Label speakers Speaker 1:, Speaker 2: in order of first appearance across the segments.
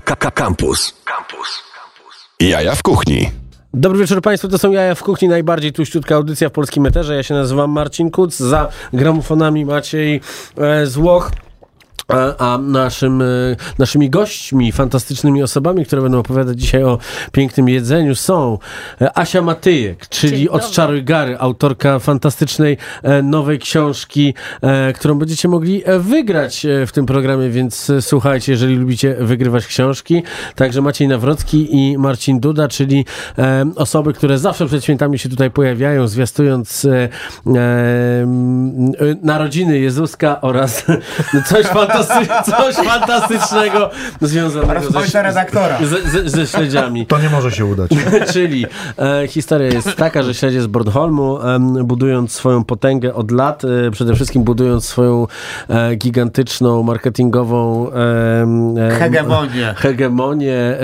Speaker 1: Campus. Campus. Jaja w kuchni.
Speaker 2: Dobry wieczór Państwu, to są Jaja w Kuchni, najbardziej tuściutka audycja w polskim eterze. Ja się nazywam Marcin Kuc, za gramofonami Maciej e, Złoch. A, a naszym, e, naszymi gośćmi, fantastycznymi osobami, które będą opowiadać dzisiaj o pięknym jedzeniu są e, Asia Matyjek, czyli Odczaruj Gary, autorka fantastycznej e, nowej książki, którą będziecie mogli wygrać w tym programie, więc słuchajcie, jeżeli lubicie wygrywać książki. Także Maciej Nawrocki i Marcin Duda, czyli osoby, które zawsze przed świętami się tutaj pojawiają, zwiastując narodziny Jezuska oraz coś fantastycznego coś fantastycznego związanego ze,
Speaker 3: redaktora.
Speaker 2: ze, śledziami.
Speaker 4: To nie może się udać.
Speaker 2: Czyli e, historia jest taka, że śledzie z Bornholmu, em, budując swoją potęgę od lat, e, przede wszystkim budując swoją e, gigantyczną, marketingową em, em,
Speaker 3: Hegemonię.
Speaker 2: hegemonię, e,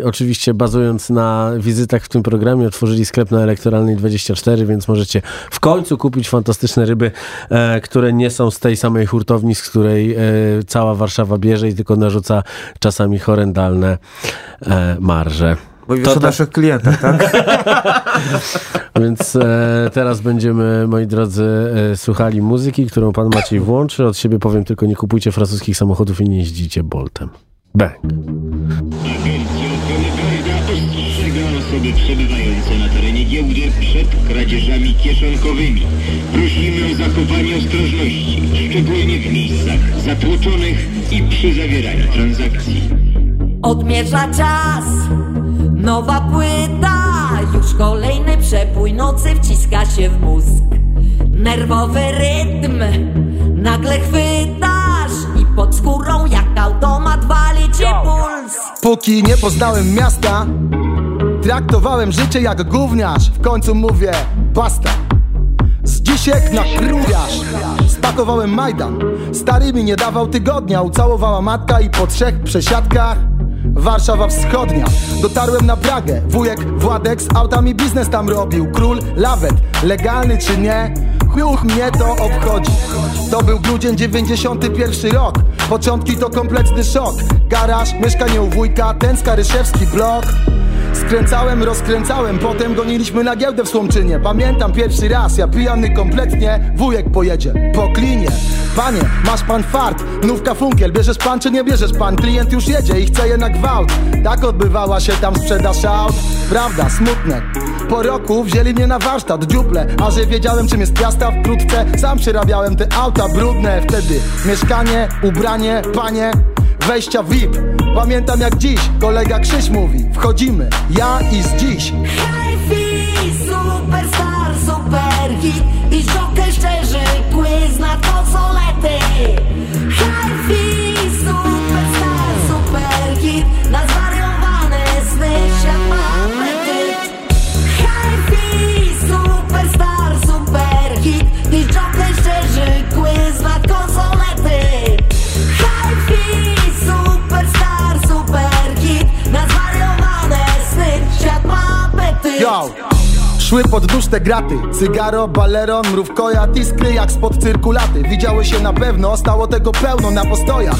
Speaker 2: e, oczywiście bazując na wizytach w tym programie, otworzyli sklep na Elektoralnej 24, więc możecie w końcu kupić fantastyczne ryby, e, które nie są z tej samej hurtowni, z której e, cała Warszawa bierze i tylko narzuca czasami horrendalne e, marże.
Speaker 3: Mówisz
Speaker 2: To
Speaker 3: o naszych klientach, tak?
Speaker 2: Więc e, teraz będziemy, moi drodzy, e, słuchali muzyki, którą pan Maciej włączy. Od siebie powiem tylko, nie kupujcie francuskich samochodów i nie jeździcie Boltem. Bang.
Speaker 5: Agencja ochrony Garda ostrzega osoby przebywające na terenie giełdy przed kradzieżami kieszonkowymi. Prosimy o zachowanie ostrożności, szczególnie w miejscach zatłoczonych i przy zawieraniu transakcji.
Speaker 6: Odmierza czas, nowa płyta, już kolejny przepój nocy wciska się w mózg. Nerwowy rytm, nagle chwytasz i pod skórą jak automat wali ci puls.
Speaker 7: Póki nie poznałem miasta Traktowałem życie jak gówniarz W końcu mówię basta Z dzisiek na kruwiarz Spakowałem Majdan. Stary mi nie dawał tygodnia Ucałowała matka i po trzech przesiadkach Warszawa Wschodnia. Dotarłem na Pragę Wujek Władek z autami biznes tam robił. Król Lawet Legalny czy nie? Chuch mnie to obchodzi. To był grudzień 91 rok. Początki to kompletny szok. Garaż, mieszkanie u wujka Ten skaryszewski blok Skręcałem, rozkręcałem, potem goniliśmy na giełdę w Słomczynie. Pamiętam pierwszy raz, ja pijany kompletnie Wujek pojedzie po klinie. Panie, masz pan fart, nówka funkiel Bierzesz pan czy nie bierzesz pan? Klient już jedzie i chce je na gwałt. Tak odbywała się tam sprzedaż aut. Prawda, smutne. Po roku wzięli mnie na warsztat, dziuple A że wiedziałem czym jest piasta wkrótce Sam przerabiałem te auta brudne. Wtedy mieszkanie, ubranie, panie Wejścia VIP Pamiętam jak dziś kolega Krzyś mówi Wchodzimy, ja i z dziś.
Speaker 6: Hi-fi, superstar, superhit i żokę szczerzy, quiz na konsolety.
Speaker 7: Szły pod nóż te graty. Cygaro, baleron, mrówkojat, iskry jak spod cyrkulaty. Widziały się na pewno, stało tego pełno na postojach.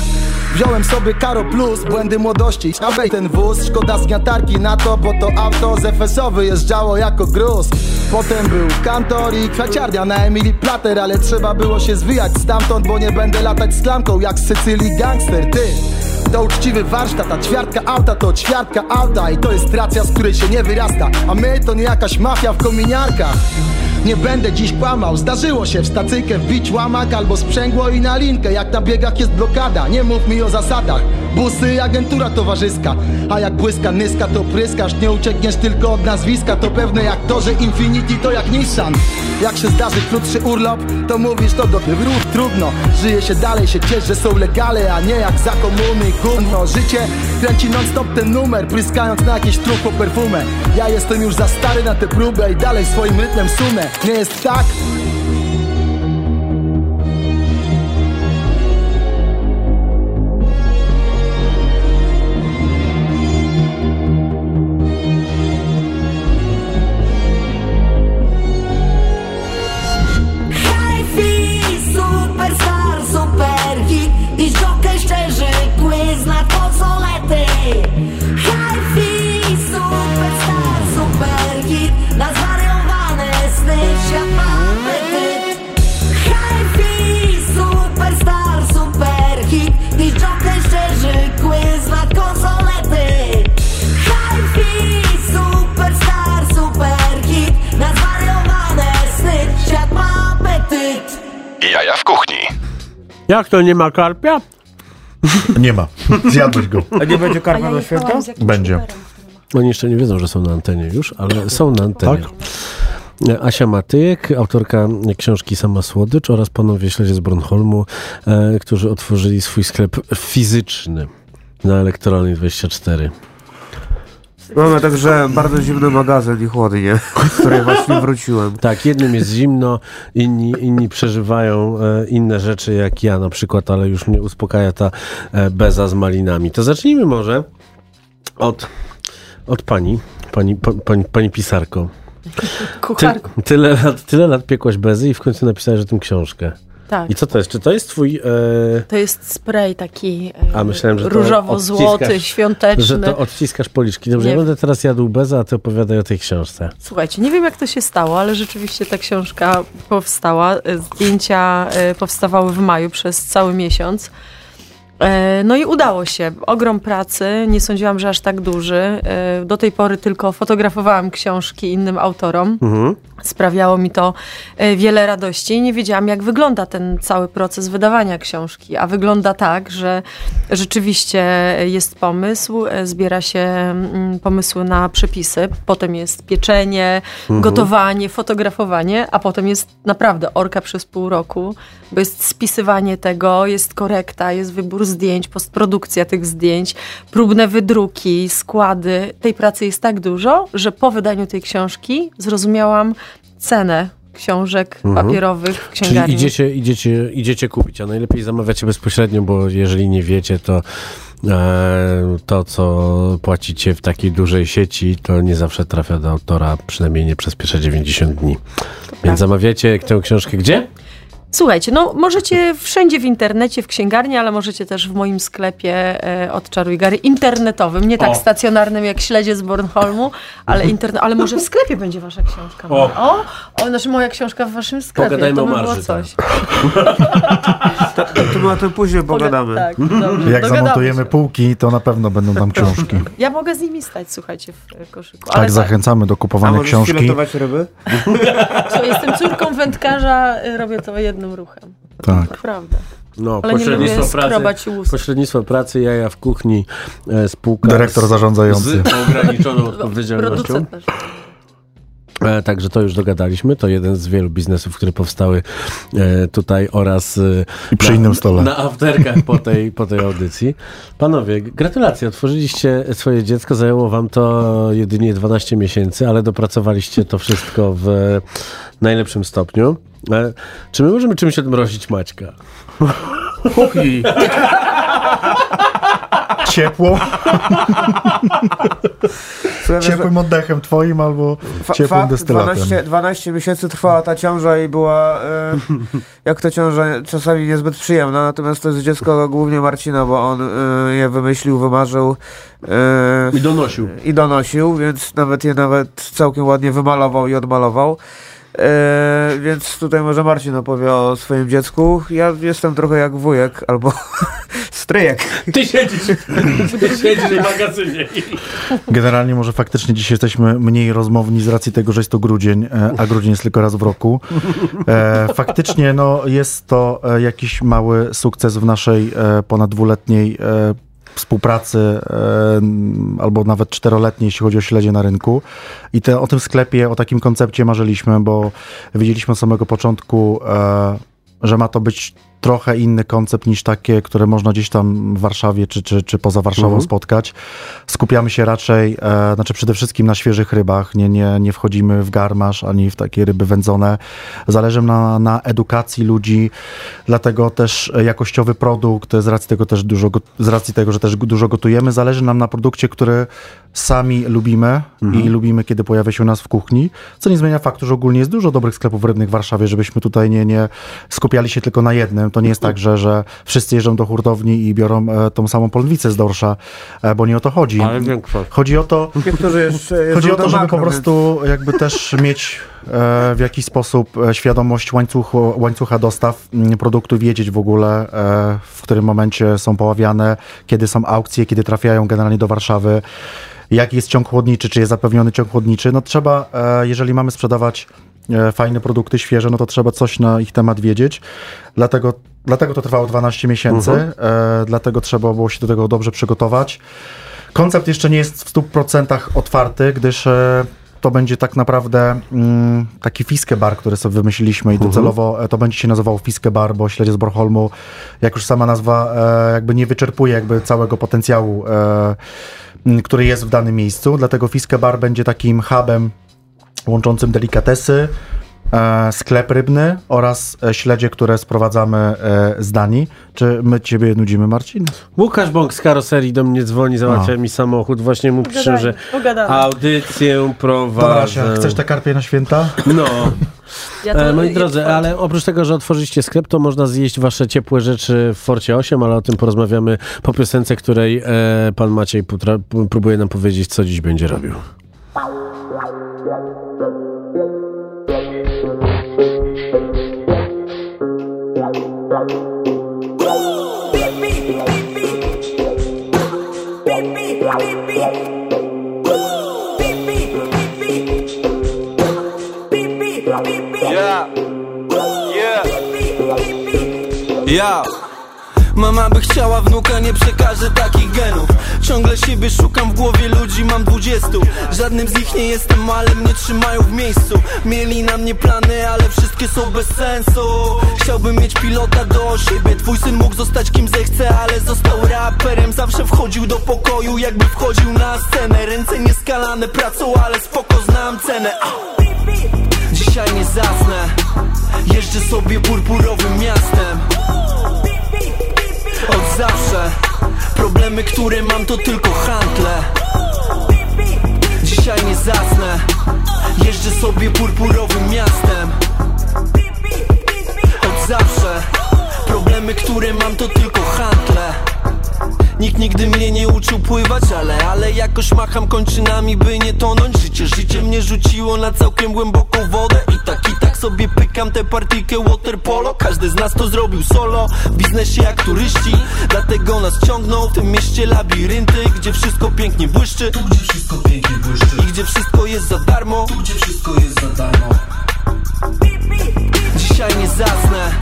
Speaker 7: Wziąłem sobie Karo Plus, błędy młodości. Nawet ten wóz, szkoda zgniatarki na to Bo to auto z FSO wyjeżdżało jako gruz. Potem był kantor i kwiaciarnia na Emily Plater Ale trzeba było się zwijać stamtąd Bo nie będę latać z klamką jak z Sycylii gangster Ty to uczciwy warsztat, a ćwiartka auta to ćwiartka auta I to jest racja, z której się nie wyrasta. A my to nie jakaś mafia w kominiarkach nie będę dziś kłamał, zdarzyło się w stacyjkę wbić łamak albo sprzęgło i na linkę Jak na biegach jest blokada, nie mów mi o zasadach Busy, agentura towarzyska. A jak błyska nyska to pryskasz. Nie uciekniesz tylko od nazwiska To pewne jak to, że Infinity to jak Nissan. Jak się zdarzy krótszy urlop To mówisz to do wrót trudno Żyje się dalej, się ciesz, że są legale A nie jak za komuny, gówno Życie kręci non stop ten numer Pryskając na jakieś truchło perfumę. Ja jestem już za stary na tę próbę I dalej swoim rytmem sunę Nie jest
Speaker 2: Jak to nie ma karpia?
Speaker 3: Nie ma. Zjadłeś go.
Speaker 4: A nie będzie
Speaker 8: A
Speaker 4: karma
Speaker 8: ja
Speaker 4: na
Speaker 8: jechałam
Speaker 4: święta?
Speaker 3: Będzie.
Speaker 2: Oni jeszcze nie wiedzą, że są na antenie już, ale są na antenie.
Speaker 3: Tak?
Speaker 2: Asia Matyjek, autorka książki Sama Słodycz oraz panowie śledzie z Bornholmu, e, którzy otworzyli swój sklep fizyczny na Elektrolnej 24.
Speaker 4: Mamy także bardzo zimny magazyn i chłodnie, z której właśnie wróciłem.
Speaker 2: Tak, jednym jest zimno, inni, inni przeżywają e, inne rzeczy jak ja na przykład, ale już mnie uspokaja ta e, beza z malinami. To zacznijmy może od, od pani, pani, pa, pani, pani pisarko. Ty,
Speaker 8: Kucharką.
Speaker 2: tyle, lat, tyle lat piekłaś bezy i w końcu napisałeś o tym książkę.
Speaker 8: Tak.
Speaker 2: I co to jest? Czy to jest twój... E,
Speaker 8: To jest spray taki e,
Speaker 2: A, myślałem,
Speaker 8: różowo-złoty, świąteczny.
Speaker 2: że to odciskasz policzki. Dobrze,
Speaker 8: Nie.
Speaker 2: ja będę teraz jadł bezę, a ty opowiadaj o tej książce.
Speaker 8: Słuchajcie, nie wiem jak to się stało, ale rzeczywiście ta książka powstała. E, Zdjęcia e, powstawały w maju przez cały miesiąc. E, No i udało się. Ogrom pracy. Nie sądziłam, że aż tak duży. E, Do tej pory tylko fotografowałam książki innym autorom.
Speaker 2: Mhm.
Speaker 8: Sprawiało mi to e, wiele radości. Nie wiedziałam, jak wygląda ten cały proces wydawania książki. A wygląda tak, że rzeczywiście jest pomysł, zbiera się mm, pomysły na przepisy, potem jest pieczenie, gotowanie, fotografowanie, a potem jest naprawdę orka przez pół roku, bo jest spisywanie tego, jest korekta, jest wybór zdjęć, postprodukcja tych zdjęć, próbne wydruki, składy. Tej pracy jest tak dużo, że po wydaniu tej książki zrozumiałam cenę książek papierowych w
Speaker 2: Czyli
Speaker 8: księgarni.
Speaker 2: idziecie, idziecie, idziecie kupić, a najlepiej zamawiacie bezpośrednio, bo jeżeli nie wiecie, to e, to, co płacicie w takiej dużej sieci, to nie zawsze trafia do autora, przynajmniej nie przez pierwsze 90 dni. Więc zamawiacie tę książkę gdzie?
Speaker 8: Słuchajcie, no możecie wszędzie w internecie, w księgarni, ale możecie też w moim sklepie e, od Czaruj Gary internetowym, nie tak
Speaker 2: O.
Speaker 8: stacjonarnym jak śledzie z Bornholmu, ale interne- ale może w sklepie będzie wasza książka.
Speaker 2: O.
Speaker 8: o, o znaczy moja książka w waszym sklepie.
Speaker 2: Pogadajmy
Speaker 8: to
Speaker 2: o
Speaker 8: by było
Speaker 2: marży,
Speaker 8: coś.
Speaker 4: To, to tym później pogadamy.
Speaker 8: Tak, dobrze.
Speaker 3: Jak zamontujemy
Speaker 8: się.
Speaker 3: półki, to na pewno będą tam książki.
Speaker 8: Ja mogę z nimi stać, słuchajcie, w e, koszyku.
Speaker 3: Tak, zachęcamy do
Speaker 4: A
Speaker 3: kupowania
Speaker 4: możesz
Speaker 3: książki.
Speaker 4: filotować ryby?
Speaker 8: Co, jestem córką wędkarza, y, robię to jednym ruchem.
Speaker 3: Tak.
Speaker 8: Naprawdę.
Speaker 2: No,
Speaker 8: Ale
Speaker 2: pośrednictwo pracy. Pośrednictwo pracy, jaja w kuchni, e, spółka
Speaker 3: Dyrektor
Speaker 2: z,
Speaker 3: zarządzający.
Speaker 2: z ograniczoną odpowiedzialnością.
Speaker 8: Producent też.
Speaker 2: E, Także to już dogadaliśmy. To jeden z wielu biznesów, które powstały e, tutaj oraz e,
Speaker 3: I przy innym stole.
Speaker 2: na afterkach po tej, po tej audycji. Panowie, gratulacje. Otworzyliście swoje dziecko. Zajęło wam to jedynie 12 miesięcy, ale dopracowaliście to wszystko w najlepszym stopniu. Czy my możemy czymś odmrozić Maćka?
Speaker 4: Kuchni.
Speaker 3: Ciepło,
Speaker 4: Słuchaj,
Speaker 3: ciepłym oddechem twoim albo ciepłym destylatem.
Speaker 4: 12, 12 miesięcy trwała ta ciąża i była, e, jak to ciąża, czasami niezbyt przyjemna, natomiast to jest dziecko głównie Marcina, bo on e, je wymyślił, wymarzył e,
Speaker 2: I donosił.
Speaker 4: i donosił, więc nawet je nawet całkiem ładnie wymalował i odmalował. E, więc tutaj może Marcin opowie o swoim dziecku. Ja jestem trochę jak wujek albo stryjek.
Speaker 2: Ty siedzisz, ty siedzisz w magazynie.
Speaker 3: Generalnie może faktycznie dzisiaj jesteśmy mniej rozmowni z racji tego, że jest to grudzień, e, a grudzień jest tylko raz w roku. E, faktycznie no, jest to e, jakiś mały sukces w naszej ponad dwuletniej współpracy, albo nawet czteroletniej, jeśli chodzi o śledzie na rynku. I te, o tym sklepie, o takim koncepcie marzyliśmy, bo wiedzieliśmy od samego początku, że ma to być trochę inny koncept niż takie, które można gdzieś tam w Warszawie czy, czy, czy poza Warszawą
Speaker 2: Mhm.
Speaker 3: spotkać. Skupiamy się raczej, e, znaczy przede wszystkim na świeżych rybach, nie, nie, nie wchodzimy w garmasz ani w takie ryby wędzone. Zależy na, na edukacji ludzi, dlatego też e, jakościowy produkt, z racji tego też dużo, z racji tego, że też dużo gotujemy, zależy nam na produkcie, który sami lubimy i lubimy, kiedy pojawia się u nas w kuchni, co nie zmienia faktu, że ogólnie jest dużo dobrych sklepów rybnych w Warszawie, żebyśmy tutaj nie, nie skupiali się tylko na jednym. To nie jest tak, że, że wszyscy jeżdżą do hurtowni i biorą e, tą samą polwicę z dorsza, e, bo nie o to chodzi.
Speaker 2: Ale.
Speaker 3: Chodzi o to, Chodzi o to, żeby po prostu jakby też mieć e, w jakiś sposób świadomość łańcuchu, łańcucha dostaw produktu, wiedzieć w ogóle, e, w którym momencie są poławiane, kiedy są aukcje, kiedy trafiają generalnie do Warszawy, jaki jest ciąg chłodniczy, czy jest zapewniony ciąg chłodniczy. No trzeba, jeżeli mamy sprzedawać fajne produkty, świeże, no to trzeba coś na ich temat wiedzieć. Dlatego dlatego to trwało 12 miesięcy,
Speaker 2: Mhm.
Speaker 3: e, dlatego trzeba było się do tego dobrze przygotować. Koncept jeszcze nie jest w 100% otwarty, gdyż e, to będzie tak naprawdę mm, taki Fiske Bar, który sobie wymyśliliśmy i docelowo e, to będzie się nazywało Fiske Bar, bo śledzie z Bornholmu, jak już sama nazwa, e, jakby nie wyczerpuje jakby całego potencjału, e, który jest w danym miejscu, dlatego Fiske Bar będzie takim hubem łączącym delikatesy, e, sklep rybny oraz e, śledzie, które sprowadzamy e, z Danii. Czy my ciebie nudzimy, Marcin?
Speaker 2: Łukasz Bąk z karoserii do mnie dzwoni, załatwia
Speaker 3: A.
Speaker 2: mi samochód. Właśnie mu piszę, że audycję
Speaker 3: Dobra,
Speaker 2: prowadzę.
Speaker 3: Asia, chcesz te karpie na święta?
Speaker 2: No.
Speaker 8: Ja to-
Speaker 2: moi
Speaker 8: ja
Speaker 2: drodzy,
Speaker 8: to-
Speaker 2: ale oprócz tego, że otworzyliście sklep, to można zjeść wasze ciepłe rzeczy w Forcie 8, ale o tym porozmawiamy po piosence, której e, pan Maciej putra, próbuje nam powiedzieć, co dziś będzie robił.
Speaker 9: Yeah. Yeah. Ja. Mama by chciała wnuka, nie przekażę takich genów. Ciągle siebie szukam w głowie ludzi, mam dwudziestu. Żadnym z nich nie jestem, ale mnie trzymają w miejscu. Mieli na mnie plany, ale wszystkie są bez sensu. Chciałbym mieć pilota do siebie. Twój syn mógł zostać kim zechce, ale został raperem. Zawsze wchodził do pokoju, jakby wchodził na scenę. Ręce nieskalane pracą, ale spoko znam cenę. Dzisiaj nie zasnę. Jeżdżę sobie purpurowym miastem Od zawsze. Problemy, które mam to tylko handle. Dzisiaj nie zasnę. Jeżdżę sobie purpurowym miastem. Od zawsze. Problemy, które mam to tylko handle Nikt nigdy mnie nie uczył pływać, ale, ale jakoś macham kończynami, by nie tonąć. Życie, życie mnie rzuciło na całkiem głęboką wodę. I tak, i tak sobie pykam tę partyjkę waterpolo Każdy z nas to zrobił solo, w biznesie jak turyści. Dlatego nas ciągną w tym mieście labirynty Gdzie wszystko pięknie błyszczy. Tu, gdzie wszystko pięknie błyszczy. I gdzie wszystko jest za darmo. Tu, gdzie wszystko jest za darmo. Dzisiaj nie zasnę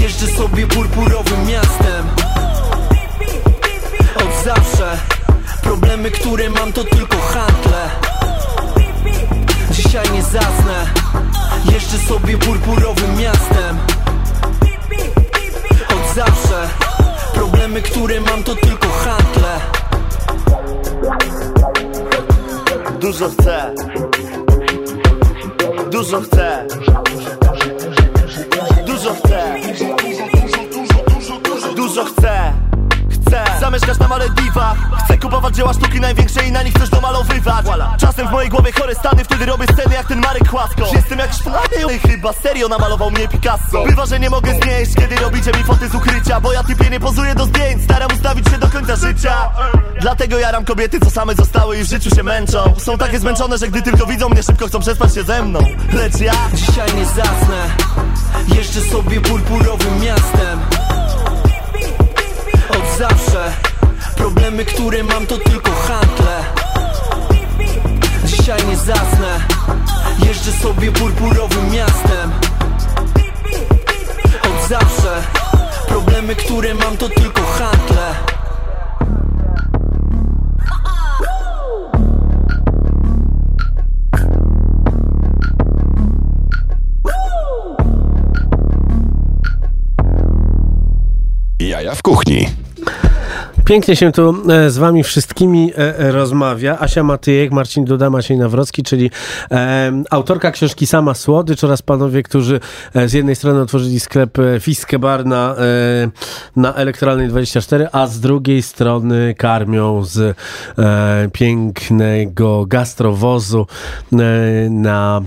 Speaker 9: Jeżdżę sobie purpurowym miastem zawsze. Problemy, które mam to tylko handle. Dzisiaj nie zasnę. Jeżdżę sobie purpurowym miastem. Od zawsze. Problemy, które mam to tylko handle.
Speaker 10: Dużo chcę. Dużo chcę Zamieszkać na Malediwach Chcę kupować dzieła sztuki największe i na nich coś domalowywać. Czasem w mojej głowie chore stany Wtedy robię sceny jak ten Marek Chłasko Jestem jak szplany Chyba serio namalował mnie Picasso. Bywa, że nie mogę znieść Kiedy robicie mi foty z ukrycia Bo ja typie nie pozuję do zdjęć Staram ustawić się do końca życia. Dlatego jaram kobiety, co same zostały i w życiu się męczą. Są takie zmęczone, że gdy tylko widzą mnie Szybko chcą przespać się ze mną. Lecz ja
Speaker 9: Dzisiaj nie zasnę Jeżdżę sobie purpurowym miastem zawsze. Problemy, które mam to tylko handle. Dzisiaj nie zasnę. Jeżdżę sobie purpurowym miastem. Od zawsze. Problemy, które mam to tylko handle.
Speaker 1: Jaja w kuchni.
Speaker 2: Pięknie się tu e, z wami wszystkimi e, e, rozmawia. Asia Matyjek, Marcin Duda, Maciej Nawrocki, czyli autorka książki Sama Słodycz oraz panowie, którzy z jednej strony otworzyli sklep Fiske Bar na, na Elektralnej 24, a z drugiej strony karmią z pięknego gastrowozu na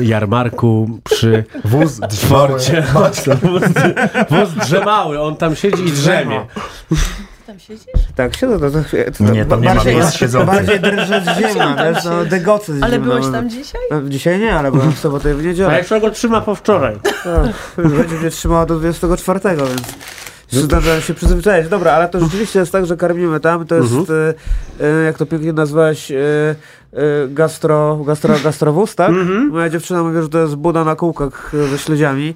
Speaker 2: jarmarku przy
Speaker 3: Wóz
Speaker 2: Forcie. Wóz, wóz drzemały, on tam siedzi i drzemie.
Speaker 8: Tam siedzisz?
Speaker 4: Tak, siedzę to, to, to,
Speaker 3: Nie, tam nie ma
Speaker 4: bardziej,
Speaker 3: miejsc siedzących.
Speaker 4: bardziej drżeć ziemia, wiesz, no degocy
Speaker 8: Ale byłeś tam dzisiaj?
Speaker 4: No, dzisiaj nie, ale byłem w sobotę i w
Speaker 2: A
Speaker 4: niedzielę.
Speaker 2: jak go trzyma po wczoraj?
Speaker 4: Tak, będzie mnie trzymała do 24, więc zdążyłem się przyzwyczaić. Dobra, ale to rzeczywiście jest tak, że karmimy tam, to jest, e, e, jak to pięknie nazwałeś, e, e, gastro, gastro, gastrowóz, tak? Moja dziewczyna mówi, że to jest buda na kółkach ze śledziami.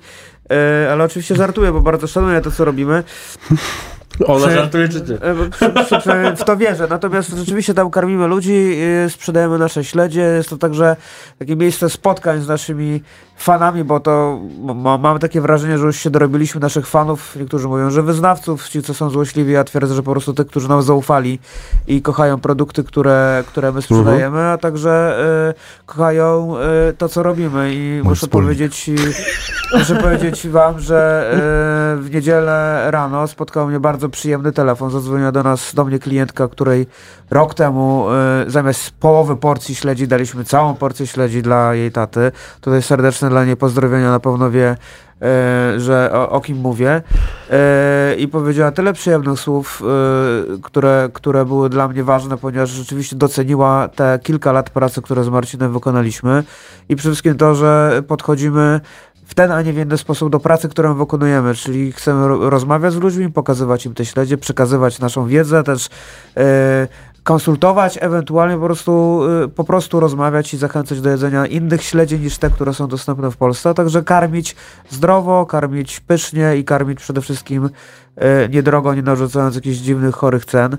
Speaker 4: Ale oczywiście żartuję, bo bardzo szanuję to, co robimy.
Speaker 2: Ona żartuje czy ty?
Speaker 4: E, bo przy- przy- przy- W to wierzę. Natomiast rzeczywiście tam karmimy ludzi, y, sprzedajemy nasze śledzie. Jest to także takie miejsce spotkań z naszymi fanami, bo to ma, mam takie wrażenie, że już się dorobiliśmy naszych fanów. Niektórzy mówią, że wyznawców, ci, co są złośliwi. Ja twierdzę, że po prostu tych, którzy nam zaufali i kochają produkty, które, które my sprzedajemy, a także y, kochają y, to, co robimy. I muszę
Speaker 3: wspólnik.
Speaker 4: powiedzieć, muszę powiedzieć wam, że y, w niedzielę rano spotkał mnie bardzo przyjemny telefon. Zadzwoniła do nas, do mnie klientka, której rok temu y, zamiast połowy porcji śledzi daliśmy całą porcję śledzi dla jej taty. Tutaj serdeczne dla niej pozdrowienia, na pewno wie, y, że o, o kim mówię. Y, I powiedziała tyle przyjemnych słów, które, które były dla mnie ważne, ponieważ rzeczywiście doceniła te kilka lat pracy, które z Marcinem wykonaliśmy. I przede wszystkim to, że podchodzimy w ten, a nie w inny sposób do pracy, którą wykonujemy, czyli chcemy ro- rozmawiać z ludźmi, pokazywać im te śledzie, przekazywać naszą wiedzę, też e, konsultować, ewentualnie po prostu, e, po prostu rozmawiać i zachęcać do jedzenia innych śledzi niż te, które są dostępne w Polsce, a także karmić zdrowo, karmić pysznie i karmić przede wszystkim e, niedrogo, nie narzucając jakichś dziwnych, chorych cen.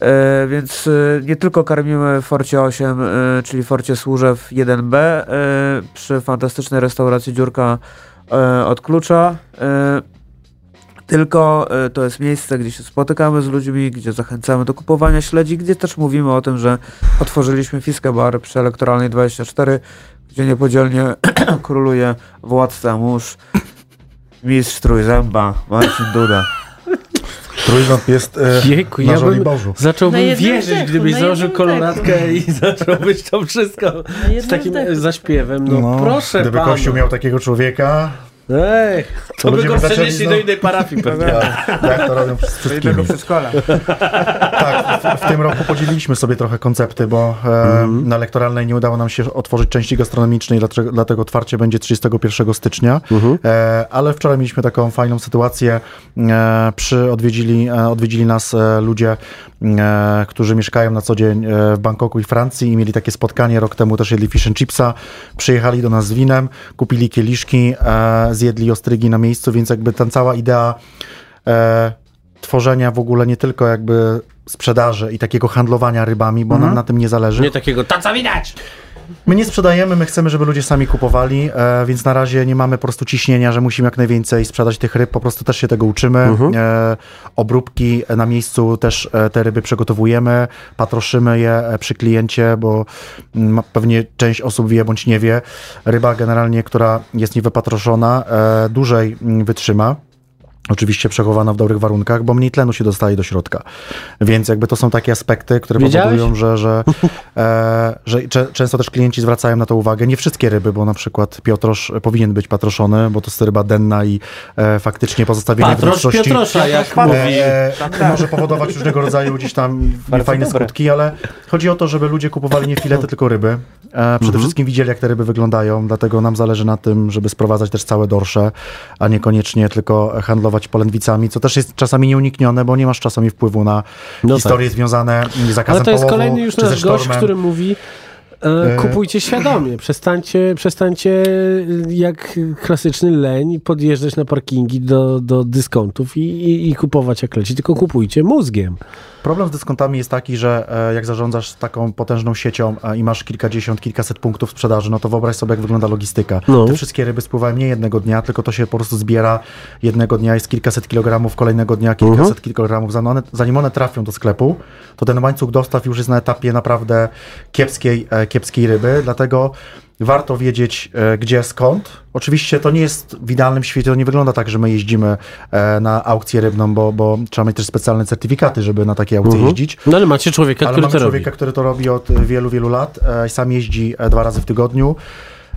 Speaker 4: E, więc e, nie tylko karmimy w Forcie 8, e, czyli Forcie Służew 1B, e, przy fantastycznej restauracji Dziurka od Klucza, tylko to jest miejsce, gdzie się spotykamy z ludźmi, gdzie zachęcamy do kupowania śledzi, gdzie też mówimy o tym, że otworzyliśmy Fiska Bar przy Elektoralnej 24, gdzie niepodzielnie króluje władca mórz, mistrz Trójzęba, Marcin Duda.
Speaker 3: Trójząb jest e,
Speaker 2: Jejku,
Speaker 3: na
Speaker 2: ja bym
Speaker 3: Żoliborzu.
Speaker 2: zacząłbym
Speaker 8: Na
Speaker 2: wierzyć, gdybyś założył
Speaker 8: jednym
Speaker 2: koloratkę i zacząłbyś to wszystko z takim
Speaker 8: dechu.
Speaker 2: zaśpiewem. No, proszę
Speaker 3: Gdyby
Speaker 2: pana.
Speaker 3: Kościół miał takiego człowieka,
Speaker 2: Ej, to by go
Speaker 3: by zaczęli
Speaker 2: przenieśli do innej parafii pewnie.
Speaker 3: tak, jak to robią z wszystkimi.
Speaker 4: Tego przedszkola.
Speaker 3: Tak, w, w tym roku podzieliliśmy sobie trochę koncepty, bo e, na elektoralnej nie udało nam się otworzyć części gastronomicznej, dlatego, dlatego otwarcie będzie 31 stycznia. E, ale wczoraj mieliśmy taką fajną sytuację. E, przy odwiedzili, e, odwiedzili nas e, ludzie, e, którzy mieszkają na co dzień e, w Bangkoku i Francji i mieli takie spotkanie. Rok temu też jedli fish and chipsa. Przyjechali do nas z winem, kupili kieliszki, e, zjedli ostrygi na miejscu, więc jakby ta cała idea e, tworzenia w ogóle nie tylko jakby sprzedaży i takiego handlowania rybami, bo nam na tym nie zależy.
Speaker 2: Nie takiego, ta co widać!
Speaker 3: My nie sprzedajemy, my chcemy, żeby ludzie sami kupowali, e, więc na razie nie mamy po prostu ciśnienia, że musimy jak najwięcej sprzedać tych ryb, po prostu też się tego uczymy. E, obróbki na miejscu też e, te ryby przygotowujemy, patroszymy je e, przy kliencie, bo mm, pewnie część osób wie bądź nie wie, ryba generalnie, która jest niewypatroszona, e, dłużej mm, wytrzyma. Oczywiście przechowana w dobrych warunkach, bo mniej tlenu się dostaje do środka. Więc jakby to są takie aspekty, które
Speaker 2: Wiedziałeś?
Speaker 3: powodują, że, że, e, że cze, często też klienci zwracają na to uwagę. Nie wszystkie ryby, bo na przykład Piotrosz powinien być patroszony, bo to jest ryba denna i e, faktycznie pozostawienie
Speaker 2: Patrosz
Speaker 3: wnętrzności
Speaker 2: Piotrosza, jak mówi.
Speaker 3: e, może powodować różnego rodzaju gdzieś tam niefajne
Speaker 4: dobre.
Speaker 3: skutki, ale chodzi o to, żeby ludzie kupowali nie filety, tylko ryby. E, przede
Speaker 2: Mhm.
Speaker 3: wszystkim widzieli, jak te ryby wyglądają, dlatego nam zależy na tym, żeby sprowadzać też całe dorsze, a niekoniecznie tylko handlować polędwicami, co też jest czasami nieuniknione, bo nie masz czasami wpływu na
Speaker 2: No
Speaker 3: historie związane z zakazem
Speaker 2: Ale to jest
Speaker 3: połowu,
Speaker 2: kolejny już nasz gość, który mówi e,
Speaker 3: E.
Speaker 2: kupujcie świadomie, przestańcie, przestańcie e, jak klasyczny leń podjeżdżać na parkingi do, do dyskontów i, i, i kupować jak leci, tylko kupujcie mózgiem.
Speaker 3: Problem z dyskontami jest taki, że e, jak zarządzasz taką potężną siecią e, i masz kilkadziesiąt, kilkaset punktów sprzedaży, no to wyobraź sobie, jak wygląda logistyka.
Speaker 2: No.
Speaker 3: Te wszystkie ryby spływają nie jednego dnia, tylko to się po prostu zbiera jednego dnia, jest kilkaset kilogramów, kolejnego dnia kilkaset kilogramów. Zanim one, zanim one trafią do sklepu, to ten łańcuch dostaw już jest na etapie naprawdę kiepskiej, e, kiepskiej ryby, dlatego warto wiedzieć e, gdzie, skąd. Oczywiście to nie jest w idealnym świecie, to nie wygląda tak, że my jeździmy e, na aukcję rybną, bo, bo trzeba mieć też specjalne certyfikaty, żeby na takie aukcje jeździć.
Speaker 2: No ale macie człowieka,
Speaker 3: Ale
Speaker 2: który
Speaker 3: mamy
Speaker 2: to robi.
Speaker 3: człowieka, który to robi od wielu, wielu lat. E, sam jeździ dwa razy w tygodniu.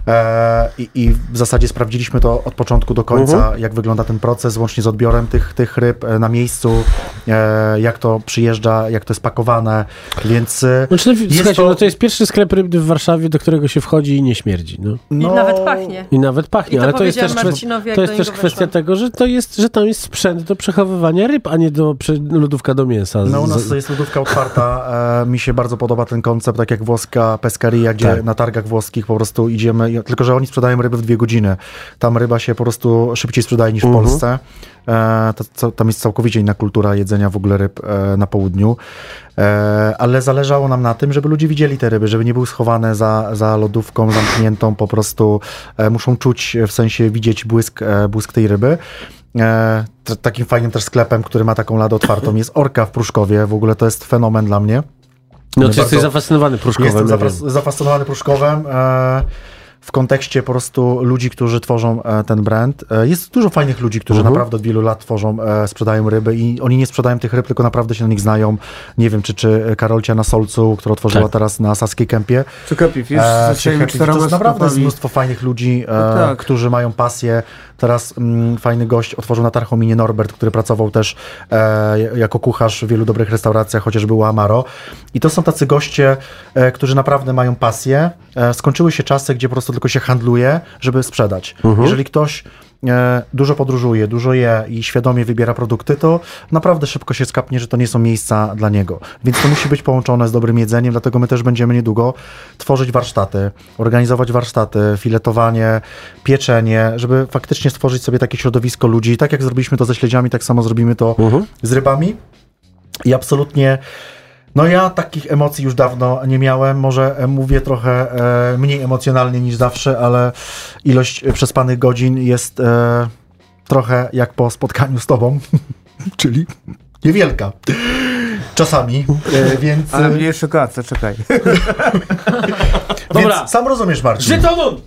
Speaker 3: E, i, I w zasadzie sprawdziliśmy to od początku do końca,
Speaker 2: Mhm.
Speaker 3: jak wygląda ten proces, łącznie z odbiorem tych, tych ryb e, na miejscu, e, jak to przyjeżdża, jak to jest pakowane, więc
Speaker 2: Znaczy, no,
Speaker 3: jest
Speaker 2: słuchajcie,
Speaker 3: to-
Speaker 2: no to jest pierwszy sklep rybny w Warszawie, do którego się wchodzi i nie śmierdzi. No.
Speaker 8: I
Speaker 3: no,
Speaker 8: nawet pachnie.
Speaker 2: I nawet pachnie,
Speaker 8: I to
Speaker 2: ale to jest też, to jest też kwestia tego, że to jest, że tam jest sprzęt do przechowywania ryb, a nie do lodówka do mięsa.
Speaker 3: No u nas jest lodówka otwarta, e, mi się bardzo podoba ten koncept, tak jak włoska peskaria, gdzie
Speaker 2: Tak.
Speaker 3: na targach włoskich po prostu idziemy i- tylko że oni sprzedają ryby w dwie godziny. Tam ryba się po prostu szybciej sprzedaje niż w
Speaker 2: Mhm.
Speaker 3: Polsce. E, to, co, tam jest całkowicie inna kultura jedzenia w ogóle ryb e, na południu. E, ale zależało nam na tym, żeby ludzie widzieli te ryby, żeby nie były schowane za, za lodówką zamkniętą, po prostu e, muszą czuć, e, w sensie widzieć błysk, e, błysk tej ryby. Takim fajnym też sklepem, który ma taką ladę otwartą jest Orka w Pruszkowie. W ogóle to jest fenomen dla mnie.
Speaker 2: No ty jesteś zafascynowany Pruszkowem.
Speaker 3: Jestem
Speaker 2: ja
Speaker 3: zafascynowany Pruszkowem. E, w kontekście po prostu ludzi, którzy tworzą e, ten brand. E, jest dużo fajnych ludzi, którzy
Speaker 2: Mhm.
Speaker 3: naprawdę od wielu lat tworzą, e, sprzedają ryby i oni nie sprzedają tych ryb, tylko naprawdę się na nich znają. Nie wiem, czy, czy Karolcia na Solcu, która otworzyła
Speaker 2: Tak.
Speaker 3: teraz na Saskiej Kępie.
Speaker 4: Czy Happy Fish
Speaker 3: E, czy Happy Fish. To jest naprawdę jest mnóstwo fajnych ludzi, e,
Speaker 4: No tak.
Speaker 3: którzy mają pasję. Teraz mm, fajny gość otworzył na Tarchominie Norbert, który pracował też e, jako kucharz w wielu dobrych restauracjach, chociażby u Amaro. I to są tacy goście, e, którzy naprawdę mają pasję. E, skończyły się czasy, gdzie po prostu tylko się handluje, żeby sprzedać. Jeżeli ktoś dużo podróżuje, dużo je i świadomie wybiera produkty, to naprawdę szybko się skapnie, że to nie są miejsca dla niego. Więc to musi być połączone z dobrym jedzeniem, dlatego my też będziemy niedługo tworzyć warsztaty, organizować warsztaty, filetowanie, pieczenie, żeby faktycznie stworzyć sobie takie środowisko ludzi. Tak jak zrobiliśmy to ze śledziami, tak samo zrobimy to z rybami. I absolutnie no ja takich emocji już dawno nie miałem. Może e, mówię trochę e, mniej emocjonalnie niż zawsze, ale ilość e, przespanych godzin jest e, trochę jak po spotkaniu z tobą, czyli niewielka. Czasami, e, więc,
Speaker 4: Ale mniejszy kace, czekaj.
Speaker 2: Dobra.
Speaker 3: więc sam rozumiesz, Marcin.
Speaker 2: Żytonun!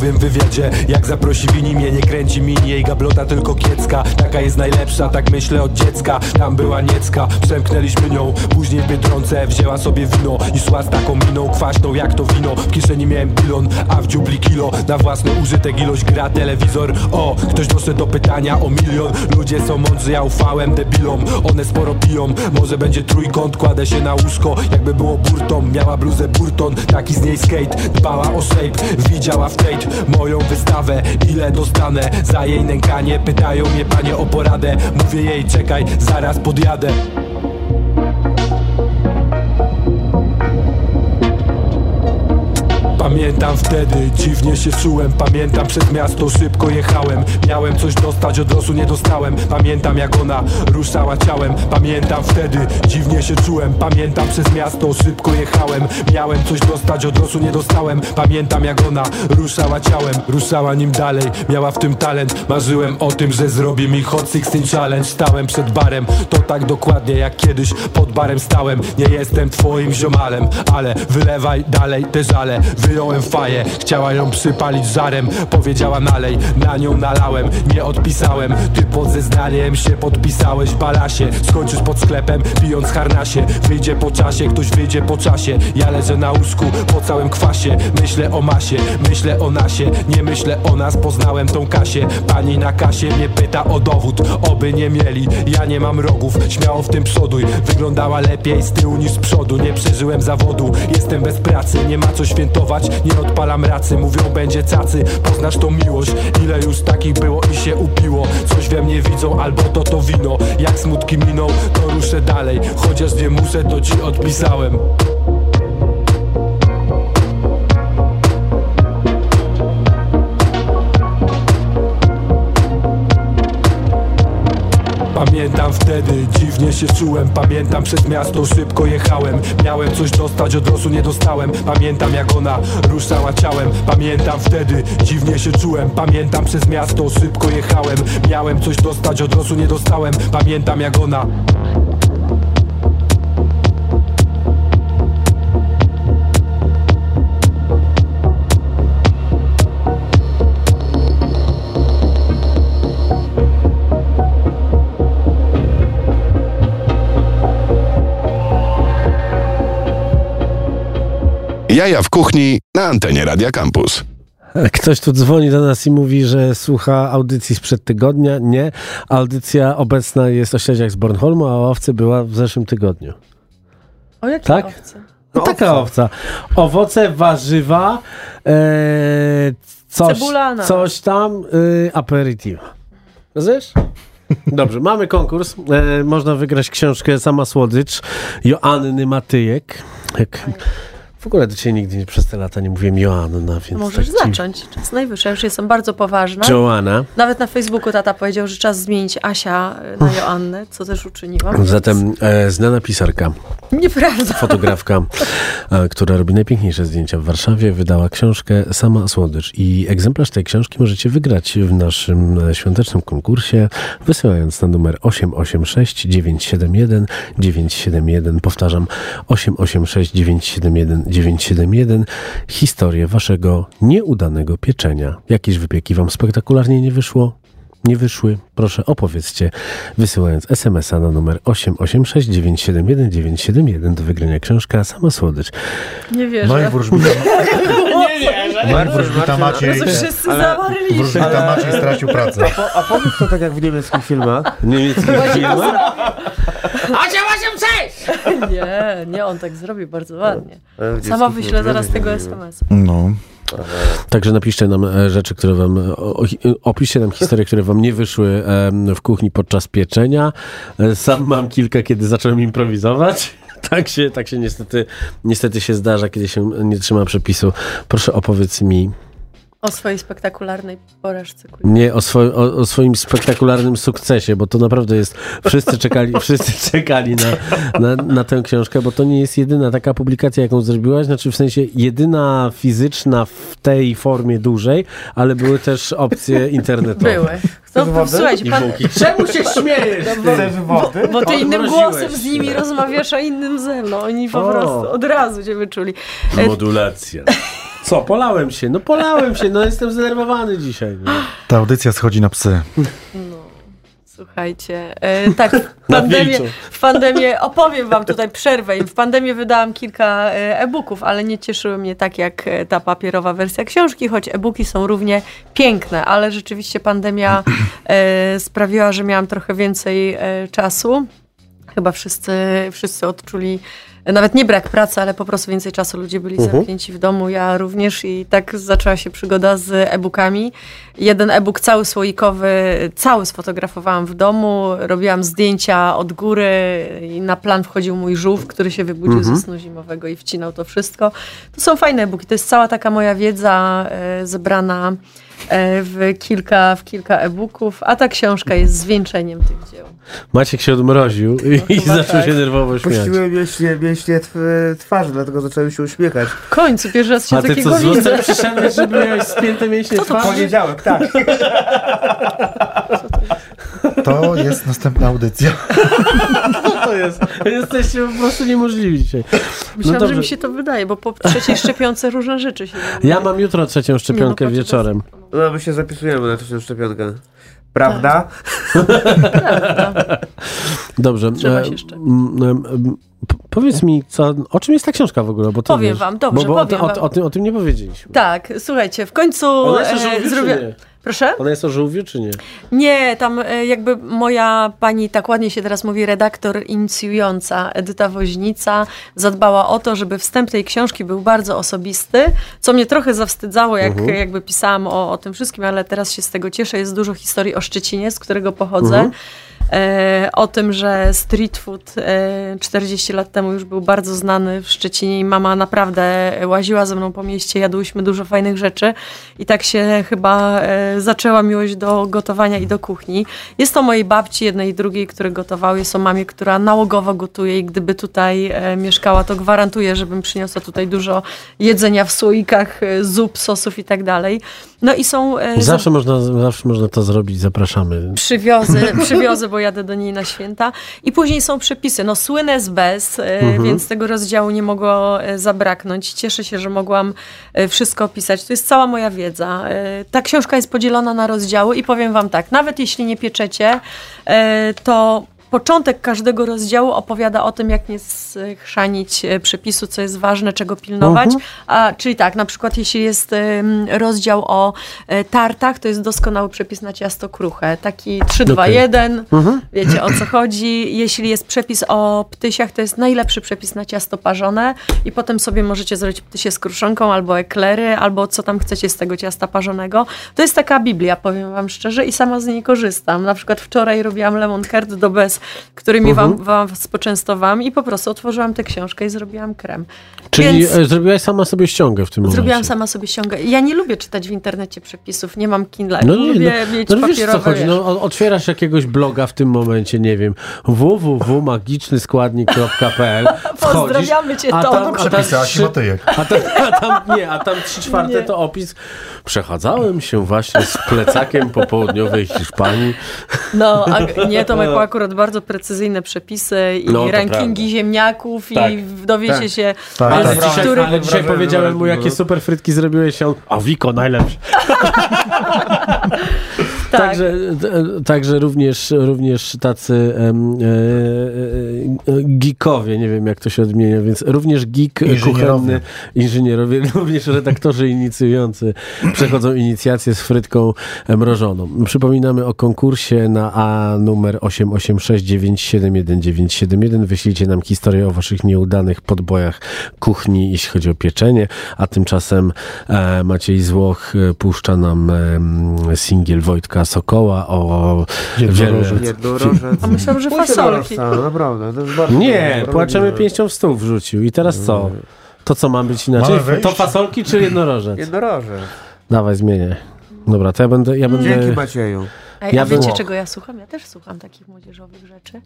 Speaker 11: Opowiem w wywiadzie. Jak zaprosi wini mnie, nie kręci mini Jej gablota tylko kiecka, taka jest najlepsza Tak myślę od dziecka, tam była niecka Przemknęliśmy nią, później w Biedronce Wzięła sobie wino i szła z taką miną Kwaśną jak to wino, w kieszeni miałem bilon A w dziubli kilo, na własny użytek Ilość gra telewizor, o Ktoś doszedł do pytania o milion. Ludzie są mądrzy, ja ufałem debilom. One sporo piją, może będzie trójkąt Kładę się na łóżko, jakby było burtą Miała bluzę burton, taki z niej skate Dbała o shape, widziała w Tate Moją wystawę, ile dostanę Za jej nękanie, pytają mnie panie o poradę. Mówię jej czekaj, zaraz podjadę Pamiętam wtedy, dziwnie się czułem. Pamiętam przez miasto, szybko jechałem. Miałem coś dostać, od razu nie dostałem. Pamiętam jak ona ruszała ciałem. Pamiętam wtedy, dziwnie się czułem. Pamiętam przez miasto, szybko jechałem. Miałem coś dostać, od razu nie dostałem. Pamiętam jak ona ruszała ciałem. Ruszała nim dalej, miała w tym talent. Marzyłem o tym, że zrobi mi Hot 16 Challenge. Stałem przed barem, to tak dokładnie jak kiedyś Pod barem stałem, nie jestem twoim ziomalem Ale wylewaj dalej te żale. Wyjąłem faję, chciała ją przypalić żarem Powiedziała nalej, na nią nalałem Nie odpisałem, ty pod zeznaniem się podpisałeś Balasie, skończysz pod sklepem pijąc harnasie. Wyjdzie po czasie, ktoś wyjdzie po czasie. Ja leżę na łóżku po całym kwasie. Myślę o masie, myślę o nasie. Nie myślę o nas, poznałem tą Kasię. Pani na kasie mnie pyta o dowód Oby nie mieli, ja nie mam rogów Śmiało w tym przoduj, wyglądała lepiej z tyłu niż z przodu. Nie przeżyłem zawodu, jestem bez pracy. Nie ma co świętować, nie odpalam racy Mówią będzie cacy, poznasz tą miłość Ile już takich było i się upiło. Coś we mnie widzą, albo to to wino. Jak smutki miną, to ruszę dalej. Chociaż nie muszę, to ci odpisałem Pamiętam wtedy, dziwnie się czułem. Pamiętam przez miasto, szybko jechałem. Miałem coś dostać, od razu nie dostałem. Pamiętam jak ona ruszała ciałem. Pamiętam wtedy, dziwnie się czułem. Pamiętam przez miasto, szybko jechałem. Miałem coś dostać, od razu nie dostałem. Pamiętam jak ona
Speaker 1: Jaja w kuchni na antenie Radia Campus.
Speaker 2: Ktoś tu dzwoni do nas i mówi, że słucha audycji sprzed tygodnia. Nie. Audycja obecna jest o śledziach z Bornholmu, a o owcy była w zeszłym tygodniu.
Speaker 8: O jakie
Speaker 2: Tak?
Speaker 8: owce?
Speaker 2: No taka owca. Owoce, warzywa, e, coś,
Speaker 8: Cebulana.
Speaker 2: coś tam, e, aperitif. Rozumiesz? Dobrze, mamy konkurs. E, można wygrać książkę Sama Słodycz Joanny Matyjek. Jak, w ogóle do ciebie nigdy nie, przez te lata nie mówiłem Joanna, więc
Speaker 8: Możesz
Speaker 2: tak ci-
Speaker 8: zacząć. Czas najwyższy. Ja już jestem bardzo poważna.
Speaker 2: Joanna.
Speaker 8: Nawet na Facebooku tata powiedział, że czas zmienić Asia na Joannę, co też uczyniłam.
Speaker 2: Zatem e, znana pisarka,
Speaker 8: Nieprawda.
Speaker 2: fotografka, e, która robi najpiękniejsze zdjęcia w Warszawie, wydała książkę Sama Słodycz. I egzemplarz tej książki możecie wygrać w naszym e, świątecznym konkursie, wysyłając na numer 886 971 971. Powtarzam, 886 971 971. Historię waszego nieudanego pieczenia. Jakieś wypieki wam spektakularnie nie wyszło? Nie wyszły? Proszę opowiedzcie, wysyłając SMS-a na numer 886 971 971 do wygrania książka Sama Słodycz.
Speaker 8: Nie wierzę.
Speaker 3: I wróżbita,
Speaker 8: Nie wierzę.
Speaker 3: wróżbita Maciej,
Speaker 8: Jezu, wszyscy
Speaker 4: Ale-
Speaker 3: wróżbita Maciej stracił pracę.
Speaker 4: A, po, a powiedz to tak jak w niemieckich filmach.
Speaker 2: Niemieckich filmach?
Speaker 8: Nie, nie, on tak zrobił bardzo ładnie. Sama wyślę zaraz tego. SMS-a.
Speaker 3: No.
Speaker 2: Także napiszcie nam e, rzeczy, które wam, e, o- opiszcie nam historie, które wam nie wyszły w kuchni podczas pieczenia. E, Sam mam kilka, kiedy zacząłem improwizować. Tak się, tak się niestety, niestety się zdarza, kiedy się nie trzyma przepisu. Proszę opowiedz mi
Speaker 8: O swojej spektakularnej porażce
Speaker 2: nie o, swo, o, o swoim spektakularnym sukcesie, bo to naprawdę jest, wszyscy czekali, wszyscy czekali na, na, na tę książkę, bo to nie jest jedyna taka publikacja, jaką zrobiłaś, znaczy w sensie jedyna fizyczna w tej formie dużej, ale były też opcje internetowe.
Speaker 8: Były. No,
Speaker 4: wodę?
Speaker 8: słuchajcie, pan,
Speaker 2: Czemu się śmiejesz?
Speaker 8: bo, bo ty innym głosem z nimi rozmawiasz, a innym ze mną. Oni po
Speaker 2: O.
Speaker 8: prostu od razu cię wyczuli.
Speaker 2: Modulacja. Co, polałem się? No polałem się, no jestem zdenerwowany dzisiaj. No.
Speaker 3: Ta audycja schodzi na psy.
Speaker 8: Słuchajcie, e, tak, w pandemię, w pandemię, opowiem wam tutaj przerwę. W pandemię wydałam kilka e, e-booków, ale nie cieszyły mnie tak jak e, ta papierowa wersja książki, choć e-booki są równie piękne, ale rzeczywiście pandemia e, sprawiła, że miałam trochę więcej e, czasu. Chyba wszyscy, wszyscy odczuli nawet nie brak pracy, ale po prostu więcej czasu ludzie byli
Speaker 2: Mhm.
Speaker 8: zamknięci w domu, ja również i tak zaczęła się przygoda z e-bookami. Jeden e-book cały słoikowy, cały sfotografowałam w domu, robiłam zdjęcia od góry i na plan wchodził mój żółw, który się wybudził
Speaker 2: Mhm.
Speaker 8: ze snu zimowego i wcinał to wszystko. To są fajne e-booki, to jest cała taka moja wiedza e, zebrana w kilka, w kilka e-booków, a ta książka jest zwieńczeniem tych dzieł.
Speaker 2: Maciek się odmroził i, i
Speaker 4: chyba
Speaker 2: zaczął
Speaker 4: tak.
Speaker 2: się nerwowo śmiać.
Speaker 4: Puściłem mięśnie, mięśnie tw- twarzy, dlatego zacząłem się uśmiechać.
Speaker 8: W końcu, pierwszy raz się
Speaker 2: A ty
Speaker 8: takiego
Speaker 2: co, z
Speaker 8: widzę.
Speaker 2: losem przyszedłeś, żeby miałeś spięte mięśnie
Speaker 8: Co to
Speaker 2: twarzy?
Speaker 4: Poniedziałek, tak.
Speaker 3: To jest następna audycja.
Speaker 2: Co to jest? Jesteście po prostu niemożliwi dzisiaj.
Speaker 8: Myślałam, że
Speaker 2: dobrze.
Speaker 8: mi się to wydaje, bo po trzeciej szczepionce różne rzeczy się
Speaker 2: Ja mam jutro trzecią szczepionkę
Speaker 8: Nie, no,
Speaker 2: wieczorem.
Speaker 4: No, my się zapisujemy na trzecią szczepionkę. Prawda?
Speaker 2: Dobrze.
Speaker 8: Trzeba
Speaker 2: e,
Speaker 8: się
Speaker 2: Powiedz mi, co, o czym jest ta książka w ogóle? Bo
Speaker 8: Powiem
Speaker 2: wiesz,
Speaker 8: wam, dobrze,
Speaker 2: bo, bo
Speaker 8: powiem
Speaker 2: o, o, o, tym, o tym nie powiedzieliśmy.
Speaker 8: Tak, słuchajcie, w końcu e, zrobię... Proszę?
Speaker 2: Ona jest o żółwiu, czy nie?
Speaker 8: Nie, tam e, jakby moja pani, tak ładnie się teraz mówi, redaktor inicjująca, Edyta Woźnica, zadbała o to, żeby wstęp tej książki był bardzo osobisty, co mnie trochę zawstydzało, jak
Speaker 2: Mhm.
Speaker 8: jakby pisałam o, o tym wszystkim, ale teraz się z tego cieszę. Jest dużo historii o Szczecinie, z którego pochodzę.
Speaker 2: Mhm.
Speaker 8: E, o tym, że street food e, 40 lat temu już był bardzo znany w Szczecinie i mama naprawdę łaziła ze mną po mieście, jadłyśmy dużo fajnych rzeczy i tak się chyba e, zaczęła miłość do gotowania i do kuchni. Jest to mojej babci, jednej i drugiej, które gotowały, jest o mamie, która nałogowo gotuje i gdyby tutaj e, mieszkała, to gwarantuję, żebym przyniosła tutaj dużo jedzenia w słoikach, e, zup, sosów i tak dalej. No i są... e,
Speaker 2: Zawsze można, zawsze można to zrobić, zapraszamy.
Speaker 8: Przywiozę, przywiozę, bo jadę do niej na święta. I później są przepisy. No słynę z bez, e,
Speaker 2: Mhm.
Speaker 8: więc tego rozdziału nie mogło e, zabraknąć. Cieszę się, że mogłam e, wszystko opisać. To jest cała moja. E, Ta książka jest podzielona na rozdziały i powiem wam tak, nawet jeśli nie pieczecie, to początek każdego rozdziału opowiada o tym, jak nie schrzanić e, przepisu, co jest ważne, czego pilnować.
Speaker 2: Mhm.
Speaker 8: A, czyli tak, na przykład jeśli jest rozdział o e, tartach, to jest doskonały przepis na ciasto kruche. Taki 3, 2,
Speaker 2: Okej.
Speaker 8: 1.
Speaker 2: Mhm.
Speaker 8: Wiecie o co chodzi. Jeśli jest przepis o ptysiach, to jest najlepszy przepis na ciasto parzone i potem sobie możecie zrobić ptysie z kruszonką albo eklery, albo co tam chcecie z tego ciasta parzonego. To jest taka Biblia, powiem wam szczerze i sama z niej korzystam. Na przykład wczoraj robiłam lemon curd do bez, którymi
Speaker 2: Mhm.
Speaker 8: wam, wam spoczęstowałam i po prostu otworzyłam tę książkę i zrobiłam krem.
Speaker 2: Czyli
Speaker 8: Więc-
Speaker 2: e, zrobiłaś sama sobie ściągę w tym momencie.
Speaker 8: Zrobiłam sama sobie ściągę. Ja nie lubię czytać w internecie przepisów, nie mam Kindle.
Speaker 2: No nie,
Speaker 8: lubię
Speaker 2: no,
Speaker 8: mieć
Speaker 2: no wiesz
Speaker 8: papierowe.
Speaker 2: co chodzi,
Speaker 8: wiesz.
Speaker 2: no, otwierasz jakiegoś bloga w tym momencie, nie wiem, www.magicznyskładnik.pl
Speaker 8: Pozdrawiamy cię,
Speaker 2: a
Speaker 8: Tom.
Speaker 2: tam, a tam,
Speaker 3: Przepisy, a
Speaker 2: trzy,
Speaker 3: Matyjek.
Speaker 2: a tam, a tam, nie, a tam trzy czwarte
Speaker 8: Nie.
Speaker 2: to opis. Przechadzałem się właśnie z plecakiem po południowej Hiszpanii.
Speaker 8: No, a nie, to ma akurat bardzo precyzyjne przepisy i
Speaker 2: No,
Speaker 8: rankingi
Speaker 2: prawda.
Speaker 8: ziemniaków
Speaker 2: Tak.
Speaker 8: i dowiecie
Speaker 4: Tak.
Speaker 8: się,
Speaker 3: Tak, tak.
Speaker 2: dzisiaj,
Speaker 8: których...
Speaker 2: ale dzisiaj powiedziałem mu, jakie super frytki zrobiłeś, a on, a Wiko najlepsze.
Speaker 8: Tak.
Speaker 2: Także, e, także również, również tacy e, e, e, geekowie, nie wiem jak to się odmienia, więc również geek
Speaker 3: Inżynierowie.
Speaker 2: kuchenny, inżynierowie, również redaktorzy inicjujący przechodzą inicjację z frytką mrożoną. Przypominamy o konkursie na A numer 886971971. Wyślijcie nam historię o waszych nieudanych podbojach kuchni, jeśli chodzi o pieczenie, a tymczasem e, Maciej Złoch e, puszcza nam e, singiel Wojtka Sokoła o
Speaker 3: Jednorożec.
Speaker 8: A myślałam, że fasolki.
Speaker 4: Naprawdę. To jest bardzo
Speaker 2: Nie, płaczemy pięścią w stół wrzucił. I teraz co? To co ma być inaczej? To fasolki czy jednorożec?
Speaker 4: Jednorożec.
Speaker 2: Dawaj, zmienię. Dobra, to ja będę... Ja będę...
Speaker 4: Dzięki Macieju.
Speaker 8: Ej,
Speaker 2: Ja
Speaker 8: a wiecie, czego ja słucham? Ja też słucham takich młodzieżowych rzeczy.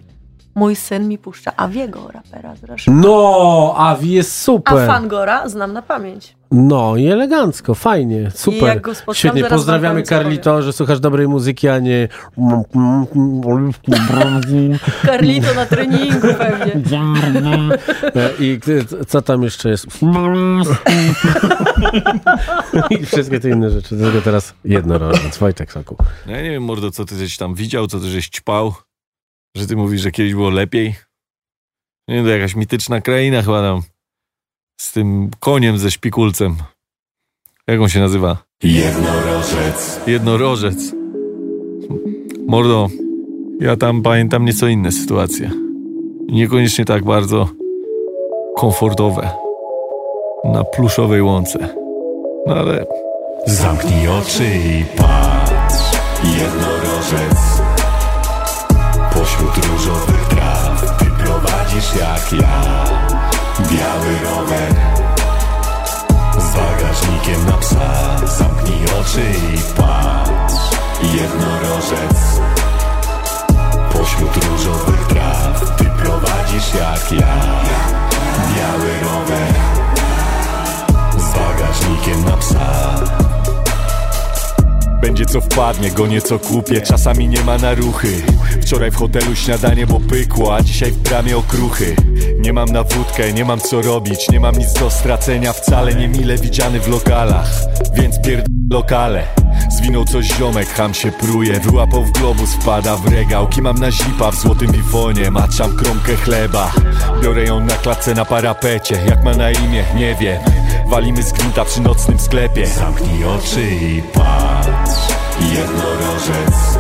Speaker 8: Mój syn mi puszcza Awiego, rapera zresztą.
Speaker 2: No, Avi jest
Speaker 8: A
Speaker 2: super.
Speaker 8: Fangora znam na pamięć.
Speaker 2: No i elegancko, fajnie, super.
Speaker 8: jak go spotkam,
Speaker 2: Świetnie, pozdrawiamy Carlito, że słuchasz dobrej muzyki, a nie...
Speaker 8: Carlito na treningu pewnie.
Speaker 2: E, I co tam jeszcze jest? I wszystkie te inne rzeczy. Tylko teraz jednorożec. Wojtek Soku.
Speaker 12: No ja nie wiem, mordo, co ty żeś tam widział, co ty żeś ćpał, że ty mówisz, że kiedyś było lepiej. Nie to jakaś mityczna kraina chyba tam. Z tym koniem ze szpikulcem. Jak on się nazywa? Jednorożec. Jednorożec. Mordo, ja tam pamiętam nieco inne sytuacje. Niekoniecznie tak bardzo komfortowe. Na pluszowej łące. No ale
Speaker 13: Zamknij oczy i patrz Jednorożec. Pośród różowych traw Ty prowadzisz jak ja Biały rower. Z bagażnikiem na psa Zamknij oczy i patrz. Jednorożec. Pośród różowych traw Ty prowadzisz jak ja Biały rower. Z bagażnikiem na psa
Speaker 11: Będzie co wpadnie, go nieco kupię. Czasami nie ma na ruchy. Wczoraj w hotelu śniadanie, bo pykło A dzisiaj w bramie okruchy. Nie mam na wódkę, nie mam co robić Nie mam nic do stracenia wcale Nie mile widziany w lokalach. Więc pierd... lokale. Zwinął coś ziomek, ham się pruje. Wyłapał w globus, wpada w regał. Kimam na zipa w złotym bifonie? Maczam kromkę chleba. Biorę ją na klatce na parapecie. Jak ma na imię, nie wiem Walimy z gwinta przy nocnym sklepie.
Speaker 13: Zamknij oczy i patrz Jednorożec.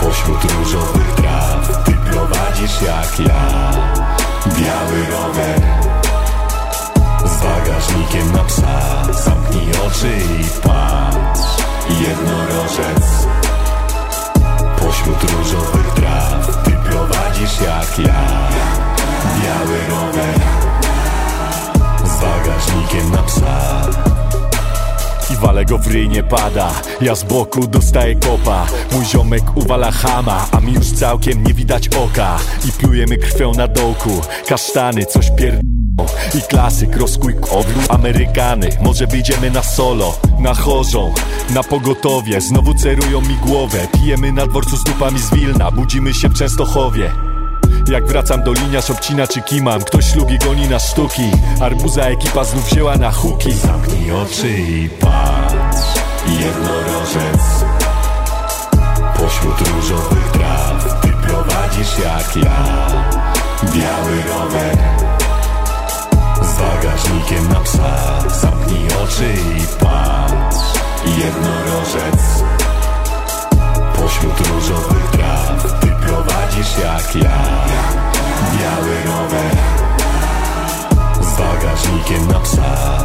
Speaker 13: Pośród różowych traw Ty prowadzisz jak ja. Biały rower Z bagażnikiem na psa. Zamknij oczy i patrz Jednorożec. Pośród różowych traw Ty prowadzisz jak ja. Biały rower bagażnikiem na psa.
Speaker 11: I wale go w ryj nie pada. Ja z boku dostaję kopa. Mój ziomek uwala hama A mi już całkiem nie widać oka. I plujemy krwią na dołku. Kasztany, coś pierd... I klasyk, rozkój kowlu Amerykany, może wyjdziemy na solo Na chorzą, na pogotowie. Znowu cerują mi głowę. Pijemy na dworcu z dupami z Wilna. Budzimy się w Częstochowie jak wracam do liniarz obcina czy kimam? Ktoś ślugi goni na sztuki. Arbuza ekipa znów wzięła na huki.
Speaker 13: Zamknij oczy i patrz. Jednorożec. Pośród różowych traw Ty prowadzisz jak ja. Biały rower. Z bagażnikiem na psa. Zamknij oczy i patrz. Jednorożec Pośród różowych traw Ty prowadzisz jak ja. Biały rower Z bagażnikiem na psa.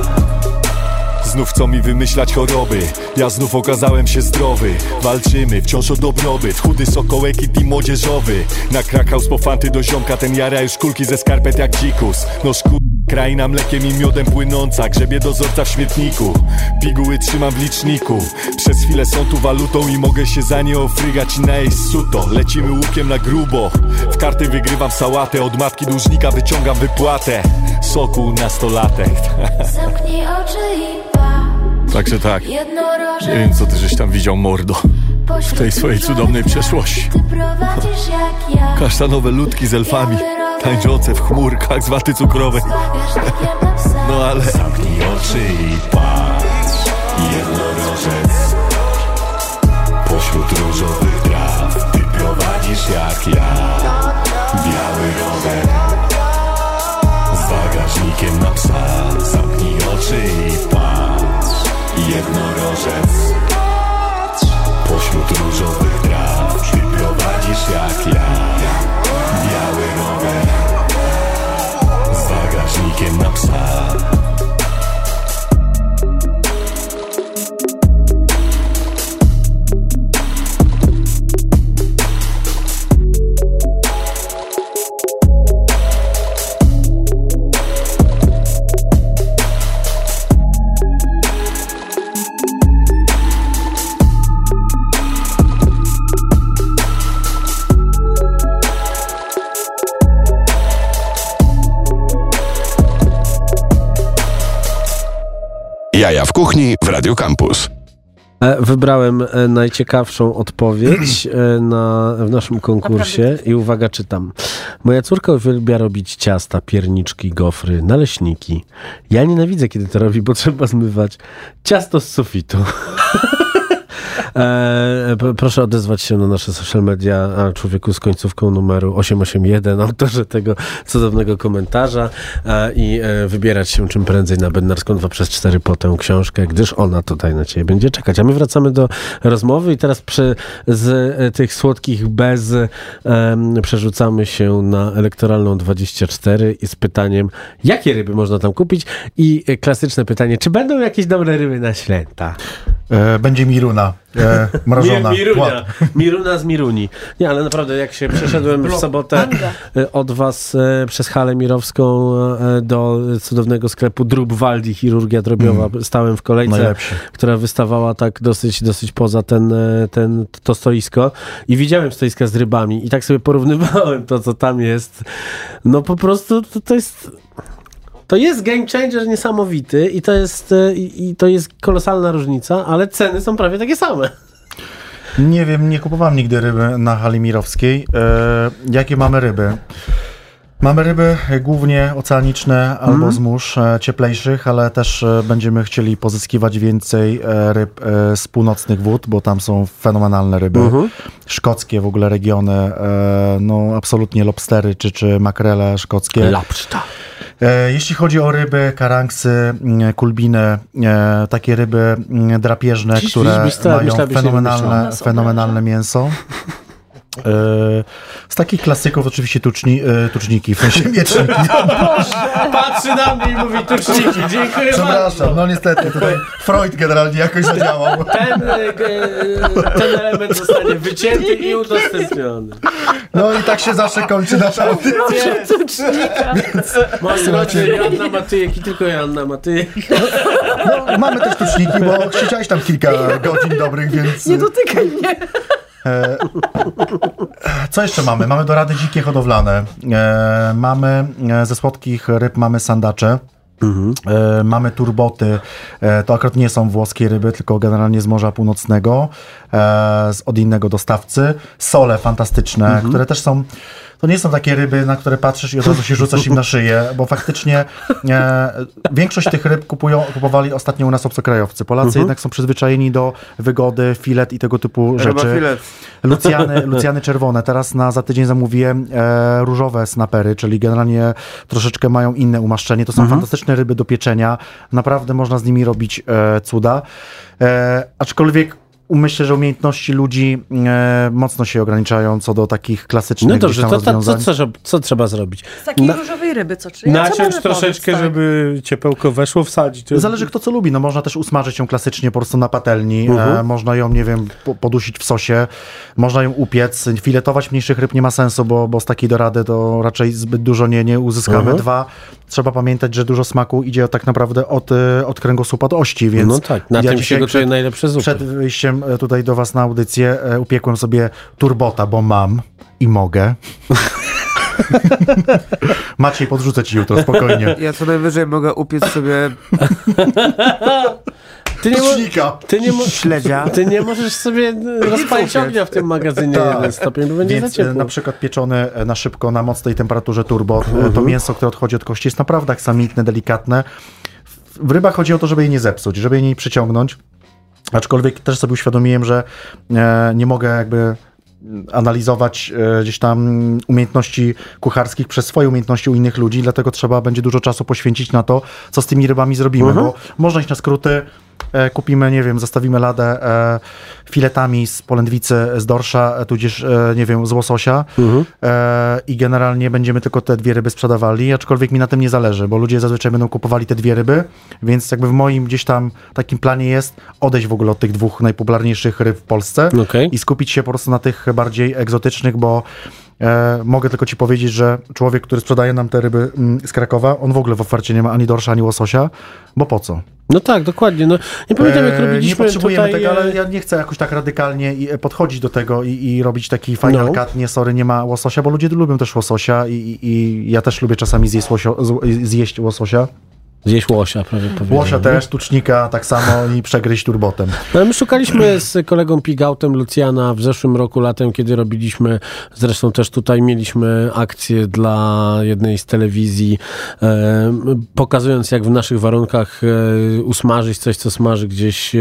Speaker 11: Znów chcą mi wymyślać choroby? Ja znów okazałem się zdrowy. Walczymy wciąż o dobrobyt Chudy sokołek i team młodzieżowy. Na Krakhaus po fanty do ziomka Ten jara już kulki ze skarpet jak dzikus. No szkur... Kraina mlekiem i miodem płynąca Grzebie dozorca w śmietniku. Piguły trzymam w liczniku. Przez chwilę są tu walutą I mogę się za nie ofrygać. I najeść suto Lecimy łukiem na grubo. W karty wygrywam sałatę Od matki dłużnika wyciągam wypłatę. Soku nastolatek.
Speaker 14: Zamknij oczy i patrz
Speaker 12: Także tak. Nie wiem, co ty żeś tam widział, mordo. W tej swojej cudownej przeszłości. Kasztanowe ludki z elfami, tańczące w chmurkach z waty cukrowej. No ale...
Speaker 13: Zamknij oczy i patrz Jednorożec Pośród różowych traw Ty prowadzisz jak ja
Speaker 2: Wybrałem e, najciekawszą odpowiedź e, na, w naszym konkursie i uwaga, czytam. Moja córka uwielbia robić ciasta, pierniczki, gofry, naleśniki. Ja nienawidzę, kiedy to robi, bo trzeba zmywać ciasto z sufitu. E, proszę odezwać się na nasze social media, a człowieku z końcówką numeru 881, autorze tego cudownego komentarza e, i e, wybierać się czym prędzej na Bednarską 2 przez 4 po tę książkę, gdyż ona tutaj na ciebie będzie czekać. A my wracamy do rozmowy i teraz przy, z e, tych słodkich bez przerzucamy się na elektoralną 24 i z pytaniem, jakie ryby można tam kupić i e, klasyczne pytanie, czy będą jakieś dobre ryby na święta?
Speaker 3: E, będzie Miruna, e, mrożona.
Speaker 2: Mi, Mirunia. Miruna z Miruni. Nie, ale naprawdę jak się przeszedłem w sobotę e, od was e, przez halę mirowską e, do cudownego sklepu Drób Waldi, chirurgia drobiowa,
Speaker 3: Mm.
Speaker 2: stałem w kolejce,
Speaker 3: Najlepszy.
Speaker 2: która wystawała tak dosyć, dosyć poza ten, e, ten, to stoisko i widziałem stoiska z rybami i tak sobie porównywałem to, co tam jest. No po prostu to, to jest... To jest game changer niesamowity i to jest, e, i, i to jest kolosalna różnica, ale ceny są prawie takie same.
Speaker 3: Nie wiem, nie kupowałem nigdy ryby na hali mirowskiej. E, jakie mamy ryby? Mamy ryby głównie oceaniczne albo
Speaker 2: Mhm.
Speaker 3: z mórz e, cieplejszych, ale też e, będziemy chcieli pozyskiwać więcej ryb z północnych wód, bo tam są fenomenalne ryby.
Speaker 2: Mhm.
Speaker 3: Szkockie w ogóle regiony, no absolutnie lobstery czy, czy makrele szkockie.
Speaker 2: Lapszta.
Speaker 3: E, Jeśli chodzi o ryby, karanksy, mm, kulbiny, e, takie ryby mm, drapieżne,
Speaker 2: Dziś-
Speaker 3: które mają fenomenalne, fenomenalne mięso. E, Z takich klasyków oczywiście tuczni, e, tuczniki, w sensie mieczniki.
Speaker 2: Patrzy na mnie i mówi tuczniki, dziękuję bardzo.
Speaker 3: Przepraszam, no niestety tutaj Freud generalnie jakoś zadziałał.
Speaker 2: Ten, e, ten element zostanie wycięty i udostępniony.
Speaker 3: No i tak się zawsze kończy nasza audycja.
Speaker 2: Moi drodzy, Joanna Matyjek i tylko Joanna Matyjek.
Speaker 3: No, mamy też tuczniki, bo siedziałeś tam kilka godzin dobrych, więc...
Speaker 8: Nie dotykaj mnie.
Speaker 3: E, Co jeszcze mamy? Mamy dorady dzikie hodowlane. E, mamy e, ze słodkich ryb mamy sandacze. E, mamy turboty. E, to akurat nie są włoskie ryby, tylko generalnie z Morza Północnego, e, z, od innego dostawcy. Sole fantastyczne, które też są. To nie są takie ryby, na które patrzysz i od razu się rzucasz im na szyję, bo faktycznie e, większość tych ryb kupują, kupowali ostatnio u nas obcokrajowcy. Polacy
Speaker 4: Mhm.
Speaker 3: jednak są przyzwyczajeni do wygody, filet i tego typu
Speaker 4: Ryba
Speaker 3: rzeczy.
Speaker 4: filet.
Speaker 3: Lucjany, Lucjany czerwone. Teraz na za tydzień zamówiłem e, różowe snapery, czyli generalnie troszeczkę mają inne umaszczenie. To są
Speaker 2: Mhm.
Speaker 3: fantastyczne ryby do pieczenia. Naprawdę można z nimi robić e, cuda. E, aczkolwiek myślę, że umiejętności ludzi e, mocno się ograniczają co do takich klasycznych
Speaker 2: No dobrze, to, to, co,
Speaker 3: rozwiązań.
Speaker 2: co, co trzeba zrobić?
Speaker 8: Z takiej
Speaker 2: Na-
Speaker 8: różowej ryby, co czy? co
Speaker 2: Naciąć troszeczkę,
Speaker 8: tak?
Speaker 2: żeby ciepełko weszło, wsadzić.
Speaker 3: Zależy kto co lubi. No można też usmażyć ją klasycznie po prostu na patelni.
Speaker 2: Mhm.
Speaker 3: E, można ją, nie wiem, po- podusić w sosie. Można ją upiec. Filetować mniejszych ryb nie ma sensu, bo, bo z takiej dorady to raczej zbyt dużo nie, nie uzyskamy.
Speaker 2: Mhm.
Speaker 3: Dwa, trzeba pamiętać, że dużo smaku idzie tak naprawdę od, e, od kręgosłupa do ości, więc
Speaker 2: No tak, na tym się gotuje najlepsze zupy.
Speaker 3: Przed wyjściem e, tutaj do was na audycję e, upiekłem sobie turbota, bo mam i mogę. Maciej, podrzucę ci jutro, spokojnie.
Speaker 4: Ja co najwyżej mogę upiec sobie
Speaker 2: Ty nie, ty, nie mo-
Speaker 4: śledzia.
Speaker 2: ty nie możesz sobie e, rozpalić ognia w tym magazynie
Speaker 3: Tak.
Speaker 2: jeden stopień, bo będzie za
Speaker 3: Więc e,
Speaker 2: ciepło.
Speaker 3: na przykład pieczony na szybko na mocnej temperaturze turbo, e, to
Speaker 2: Mhm.
Speaker 3: mięso, które odchodzi od kości jest naprawdę aksamitne, delikatne. W- rybach chodzi o to, żeby jej nie zepsuć, żeby jej nie przyciągnąć. Aczkolwiek też sobie uświadomiłem, że e, nie mogę jakby analizować e, gdzieś tam umiejętności kucharskich przez swoje umiejętności u innych ludzi, dlatego trzeba będzie dużo czasu poświęcić na to, co z tymi rybami zrobimy,
Speaker 2: Mhm.
Speaker 3: bo można iść na skróty, kupimy, nie wiem, zastawimy ladę e, filetami z polędwicy, z dorsza, e, tudzież, e, nie wiem, z łososia
Speaker 2: Mhm.
Speaker 3: e, i generalnie będziemy tylko te dwie ryby sprzedawali, aczkolwiek mi na tym nie zależy, bo ludzie zazwyczaj będą kupowali te dwie ryby, więc jakby w moim gdzieś tam takim planie jest odejść w ogóle od tych dwóch najpopularniejszych ryb w Polsce
Speaker 2: Okej.
Speaker 3: i skupić się po prostu na tych bardziej egzotycznych, bo e, mogę tylko ci powiedzieć, że człowiek, który sprzedaje nam te ryby mm, z Krakowa, on w ogóle w ofercie nie ma ani dorsza, ani łososia, bo po co?
Speaker 2: No tak, dokładnie. No, nie pamiętam, jak
Speaker 3: E,
Speaker 2: robiliśmy
Speaker 3: Nie potrzebujemy
Speaker 2: tutaj...
Speaker 3: tego, ale
Speaker 2: e,
Speaker 3: ja nie chcę jakoś tak radykalnie e, podchodzić do tego i, i robić taki final
Speaker 2: No.
Speaker 3: cut, nie, sorry, nie ma łososia, bo ludzie lubią też łososia i, i, i ja też lubię czasami zjeść, łosio, zjeść łososia.
Speaker 2: Zjeść łosia, prawie powiedziałem.
Speaker 3: Łosia też, tucznika tak samo i przegryźć turbotem.
Speaker 2: No, my szukaliśmy z kolegą Pigautem Lucjana w zeszłym roku latem, kiedy robiliśmy, zresztą też tutaj mieliśmy akcję dla jednej z telewizji, e, pokazując jak w naszych warunkach e, usmażyć coś, co smaży gdzieś e,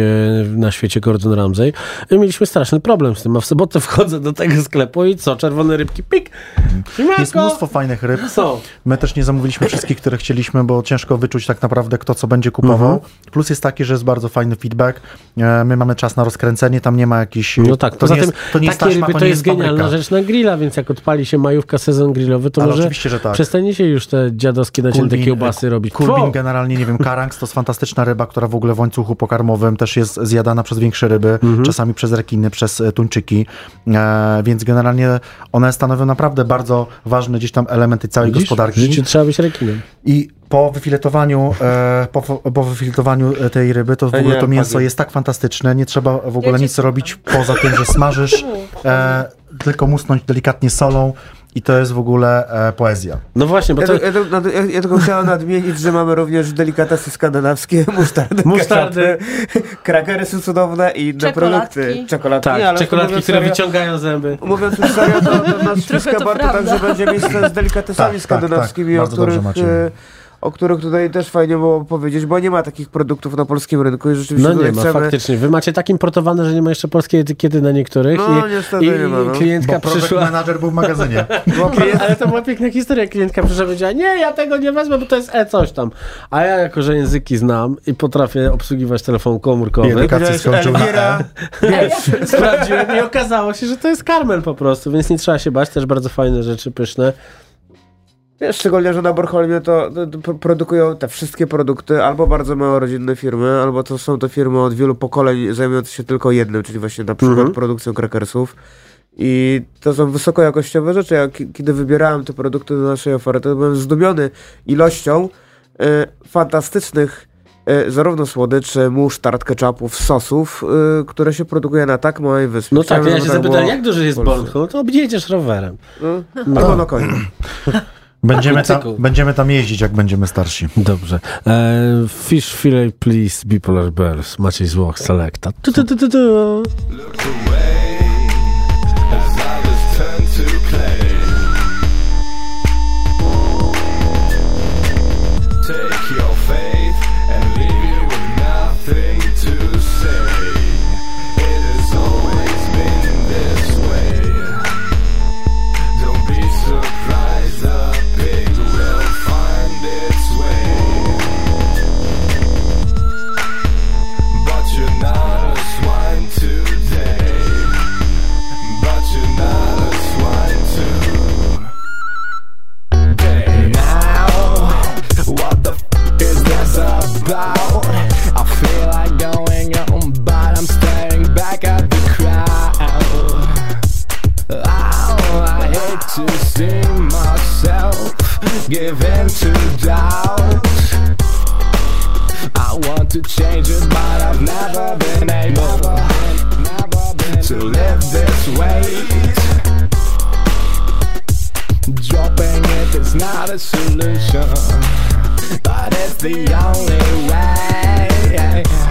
Speaker 2: na świecie Gordon Ramsay. I mieliśmy straszny problem z tym, a w sobotę wchodzę do tego sklepu i co, czerwone rybki, pik,
Speaker 3: Jest mnóstwo fajnych ryb. My też nie zamówiliśmy wszystkich, które chcieliśmy, bo ciężko wyczuć tak naprawdę, kto co będzie kupował.
Speaker 2: Mhm.
Speaker 3: Plus jest taki, że jest bardzo fajny feedback. E, My mamy czas na rozkręcenie, tam nie ma jakichś...
Speaker 2: No tak,
Speaker 3: to
Speaker 2: poza
Speaker 3: nie
Speaker 2: tym
Speaker 3: jest, to nie jest
Speaker 2: takie
Speaker 3: taśma,
Speaker 2: ryby to
Speaker 3: nie
Speaker 2: jest genialna rzecz na grilla, więc jak odpali się majówka, sezon grillowy, to
Speaker 3: Ale
Speaker 2: może
Speaker 3: oczywiście, że tak.
Speaker 2: przestanie się już te dziadowskie nacięte
Speaker 3: Kulbin,
Speaker 2: kiełbasy robić.
Speaker 3: Kulbin generalnie, nie wiem, karangs to jest fantastyczna ryba, która w ogóle w łańcuchu pokarmowym też jest zjadana przez większe ryby,
Speaker 2: Mhm.
Speaker 3: czasami przez rekiny, przez e, tuńczyki, e, więc generalnie one stanowią naprawdę bardzo ważny gdzieś tam element tej całej
Speaker 2: Widzisz?
Speaker 3: gospodarki.
Speaker 2: W życiu trzeba być rekinem.
Speaker 3: I po wyfiletowaniu, e, po, po wyfiletowaniu tej ryby, to w ogóle to mięso jest tak fantastyczne, nie trzeba w ogóle nic robić poza tym, że smażysz, e, tylko musnąć delikatnie solą i to jest w ogóle e, poezja.
Speaker 2: No właśnie, bo
Speaker 4: Ja,
Speaker 2: to...
Speaker 4: ja, to, nad- ja, ja tylko chciałem nadmienić, że mamy również delikatesy skandynawskie, musztardy,
Speaker 2: Musztardy.
Speaker 4: krakery są cudowne i inne
Speaker 8: Czekoladki.
Speaker 4: produkty. Czekoladki.
Speaker 2: Tak,
Speaker 4: ale
Speaker 2: czekoladki, które
Speaker 4: serio-
Speaker 2: wyciągają zęby.
Speaker 4: Mówiąc już serio, to, to nas wciska
Speaker 8: to
Speaker 4: Bartek,
Speaker 8: prawda.
Speaker 4: także będzie miejsce z delikatesami
Speaker 3: Tak,
Speaker 4: skandynawskimi,
Speaker 3: tak,
Speaker 4: o,
Speaker 3: bardzo dobrze
Speaker 4: których,
Speaker 3: macie.
Speaker 4: O których tutaj też fajnie było powiedzieć, bo nie ma takich produktów na polskim rynku i rzeczywiście
Speaker 2: No nie ma,
Speaker 4: chcemy...
Speaker 2: faktycznie. Wy macie tak importowane, że nie ma jeszcze polskiej etykiety na niektórych.
Speaker 4: No,
Speaker 2: i,
Speaker 4: niestety
Speaker 2: i,
Speaker 4: nie ma, no.
Speaker 2: klientka
Speaker 3: Bo
Speaker 2: przyszła...
Speaker 3: manager był w magazynie.
Speaker 4: Bo klient,
Speaker 2: Ale to była piękna historia. Klientka przyszła i powiedziała, nie, ja tego nie wezmę, bo to jest e coś tam. A ja jako, że języki znam i potrafię obsługiwać telefon komórkowy,
Speaker 3: Edukację
Speaker 4: powiedziałeś
Speaker 3: skończył E.
Speaker 4: wiesz,
Speaker 2: sprawdziłem i okazało się, że to jest karmel po prostu, więc nie trzeba się bać. Też bardzo fajne rzeczy, pyszne.
Speaker 4: Wiesz, szczególnie, że na Bornholmie to, to, produkują te wszystkie produkty albo bardzo małe rodzinne firmy, albo to są to firmy od wielu pokoleń zajmujące się tylko jednym, czyli właśnie na przykład
Speaker 2: Mhm.
Speaker 4: produkcją krakersów. I to są wysokojakościowe rzeczy. Ja ki- kiedy wybierałem te produkty do naszej oferty, to byłem zdumiony ilością e, fantastycznych e, zarówno słodyczy, musztard, ketchupów, sosów, e, które się produkuje na tak małej wyspie.
Speaker 2: No tak, ja się zapytałem, jak duży jest. Bornholm? To objedziesz rowerem.
Speaker 4: No,
Speaker 2: No.
Speaker 4: Albo na koniu.
Speaker 3: Będziemy tam, będziemy tam jeździć, jak będziemy starsi.
Speaker 2: Dobrze. E, fish fillet, please, bipolar bears. Maciej Złoch, selecta. Tu, tu, tu, tu, tu.
Speaker 13: Give in to doubt. I want to change it, but I've never been able to live this way. Dropping it is not a solution, but it's the only way.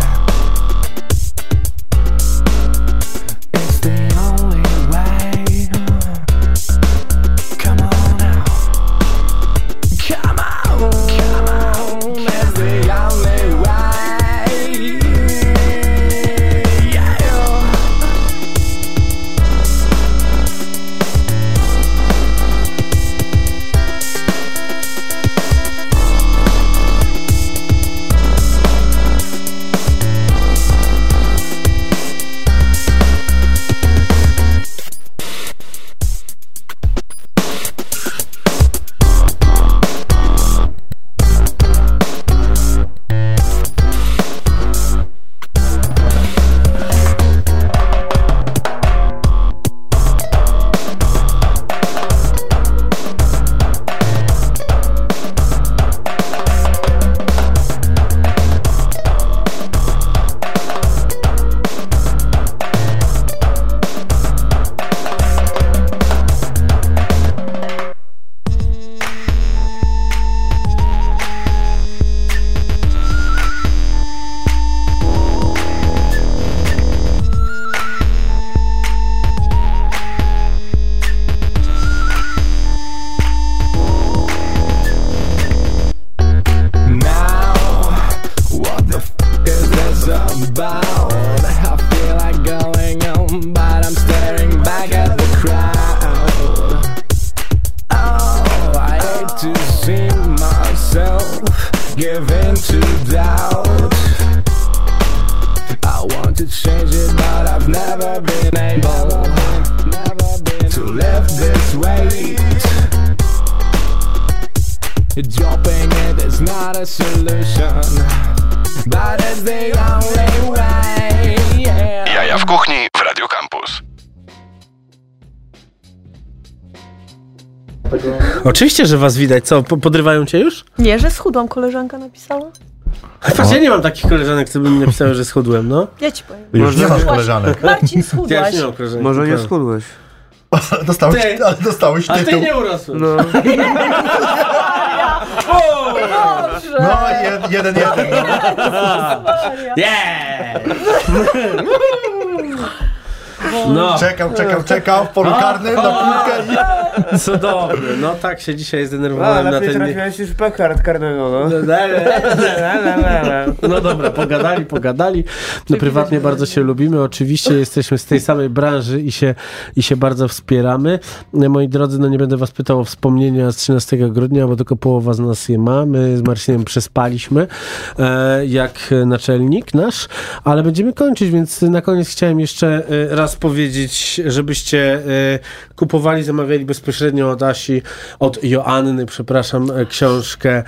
Speaker 13: Solution, but it's the only way. Yeah.
Speaker 1: Jaja w kuchni w Radio Campus.
Speaker 2: Oczywiście, że was widać. Co, po- podrywają cię już?
Speaker 8: Nie, że schudłam, koleżanka napisała.
Speaker 2: Patrz, ja nie mam takich koleżanek, co by mi napisały, że schudłem, no.
Speaker 8: Ja ci powiem.
Speaker 3: Już nie masz koleżanek.
Speaker 8: Marcin,
Speaker 2: Ja
Speaker 8: schudłaś.
Speaker 2: już nie mam koleżanek.
Speaker 4: Może nie schudłeś.
Speaker 3: Dostałeś,
Speaker 2: Ty.
Speaker 3: ale dostałeś
Speaker 2: A ty
Speaker 3: tytuł.
Speaker 2: nie urosłeś.
Speaker 4: No.
Speaker 8: Dobrze.
Speaker 3: No, jed, jeden, jeden. No.
Speaker 2: Yeah! No,
Speaker 3: Czekał, czekał, czekał w polu karnym na piłkę i...
Speaker 2: cudowny. No tak się dzisiaj
Speaker 4: A,
Speaker 2: zdenerwowałem na
Speaker 4: lepiej
Speaker 2: ten...
Speaker 4: trafiłeś niż Packard karnego, no.
Speaker 2: No dobra, pogadali, pogadali. No prywatnie bardzo się lubimy. Oczywiście jesteśmy z tej samej branży i się, i się bardzo wspieramy. Moi drodzy, no nie będę was pytał o wspomnienia z 13 grudnia, bo tylko połowa z nas je ma. My z Marcinem przespaliśmy, e, jak naczelnik nasz, ale będziemy kończyć, więc na koniec chciałem jeszcze e, raz powiedzieć, żebyście e, kupowali, zamawiali bezpośrednio od Asi, od Joanny, przepraszam, e, książkę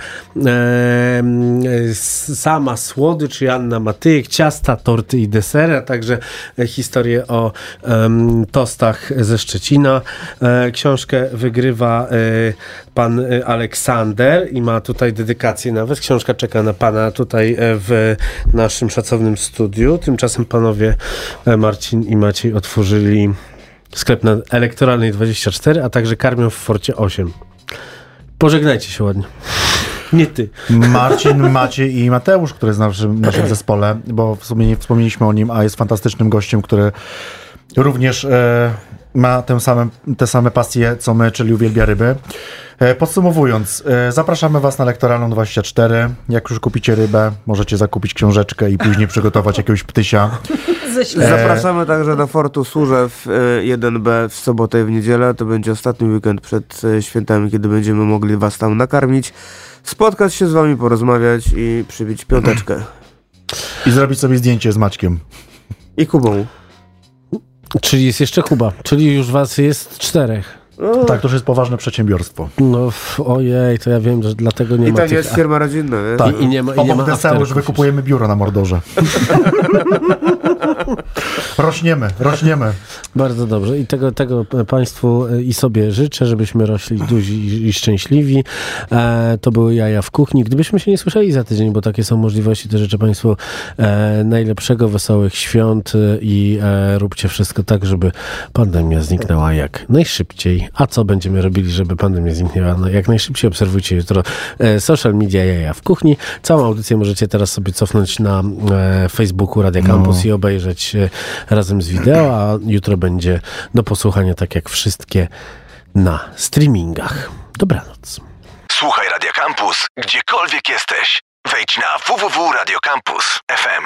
Speaker 2: s- sama słodycz Joanna Matyjek, ciasta, torty i desery, a także historię o em, tostach ze Szczecina. Książkę wygrywa pan e, Aleksander i ma tutaj dedykację nawet. Książka czeka na pana tutaj e, w naszym szacownym studiu. Tymczasem panowie e, Marcin i Maciej otworzyli sklep na Elektoralnej 24, a także karmią w Forcie 8. Pożegnajcie się ładnie. Nie ty.
Speaker 3: Marcin, Maciej i Mateusz, który jest w naszym, naszym zespole, bo w sumie nie wspomnieliśmy o nim, a jest fantastycznym gościem, który również e, ma tę same, te same pasje, co my, czyli uwielbia ryby. E, podsumowując, e, zapraszamy Was na Lektoralną 24. Jak już kupicie rybę, możecie zakupić książeczkę i później przygotować jakiegoś ptysia.
Speaker 8: Śledztwa.
Speaker 4: Zapraszamy także do Fortu Służew y, 1B w sobotę i w niedzielę. To będzie ostatni weekend przed świętami, kiedy będziemy mogli Was tam nakarmić, spotkać się z Wami, porozmawiać i przybić piąteczkę.
Speaker 3: I zrobić sobie zdjęcie z Maćkiem.
Speaker 4: I Kubą.
Speaker 2: Czyli jest jeszcze Kuba, czyli już was jest czterech.
Speaker 4: No,
Speaker 3: Tak, to już jest poważne przedsiębiorstwo.
Speaker 2: No f- ojej, to ja wiem, że dlatego nie
Speaker 4: I
Speaker 2: ma
Speaker 4: to nie
Speaker 2: tych...
Speaker 4: jest firma rodzinna, nie?
Speaker 3: Tak,
Speaker 2: I, i nie ma, i nie ma
Speaker 3: już wykupujemy biuro na Mordorze. rośniemy, rośniemy.
Speaker 2: Bardzo dobrze i tego, tego Państwu i sobie życzę, żebyśmy rośli duzi i, i szczęśliwi. E, to były jaja w kuchni. Gdybyśmy się nie słyszeli za tydzień, bo takie są możliwości, to życzę Państwu e, najlepszego, wesołych świąt e, i e, róbcie wszystko tak, żeby pandemia zniknęła jak najszybciej. A co będziemy robili, żeby pandemia zniknęła no, jak najszybciej? Obserwujcie jutro e, social media jaja w kuchni. Całą audycję możecie teraz sobie cofnąć na e, Facebooku Radia Campus i obejrzeć razem z wideo, a jutro będzie do posłuchania tak jak wszystkie na streamingach. Dobranoc.
Speaker 1: Słuchaj Radio Campus, gdziekolwiek jesteś. Wejdź na www.radiocampus.fm.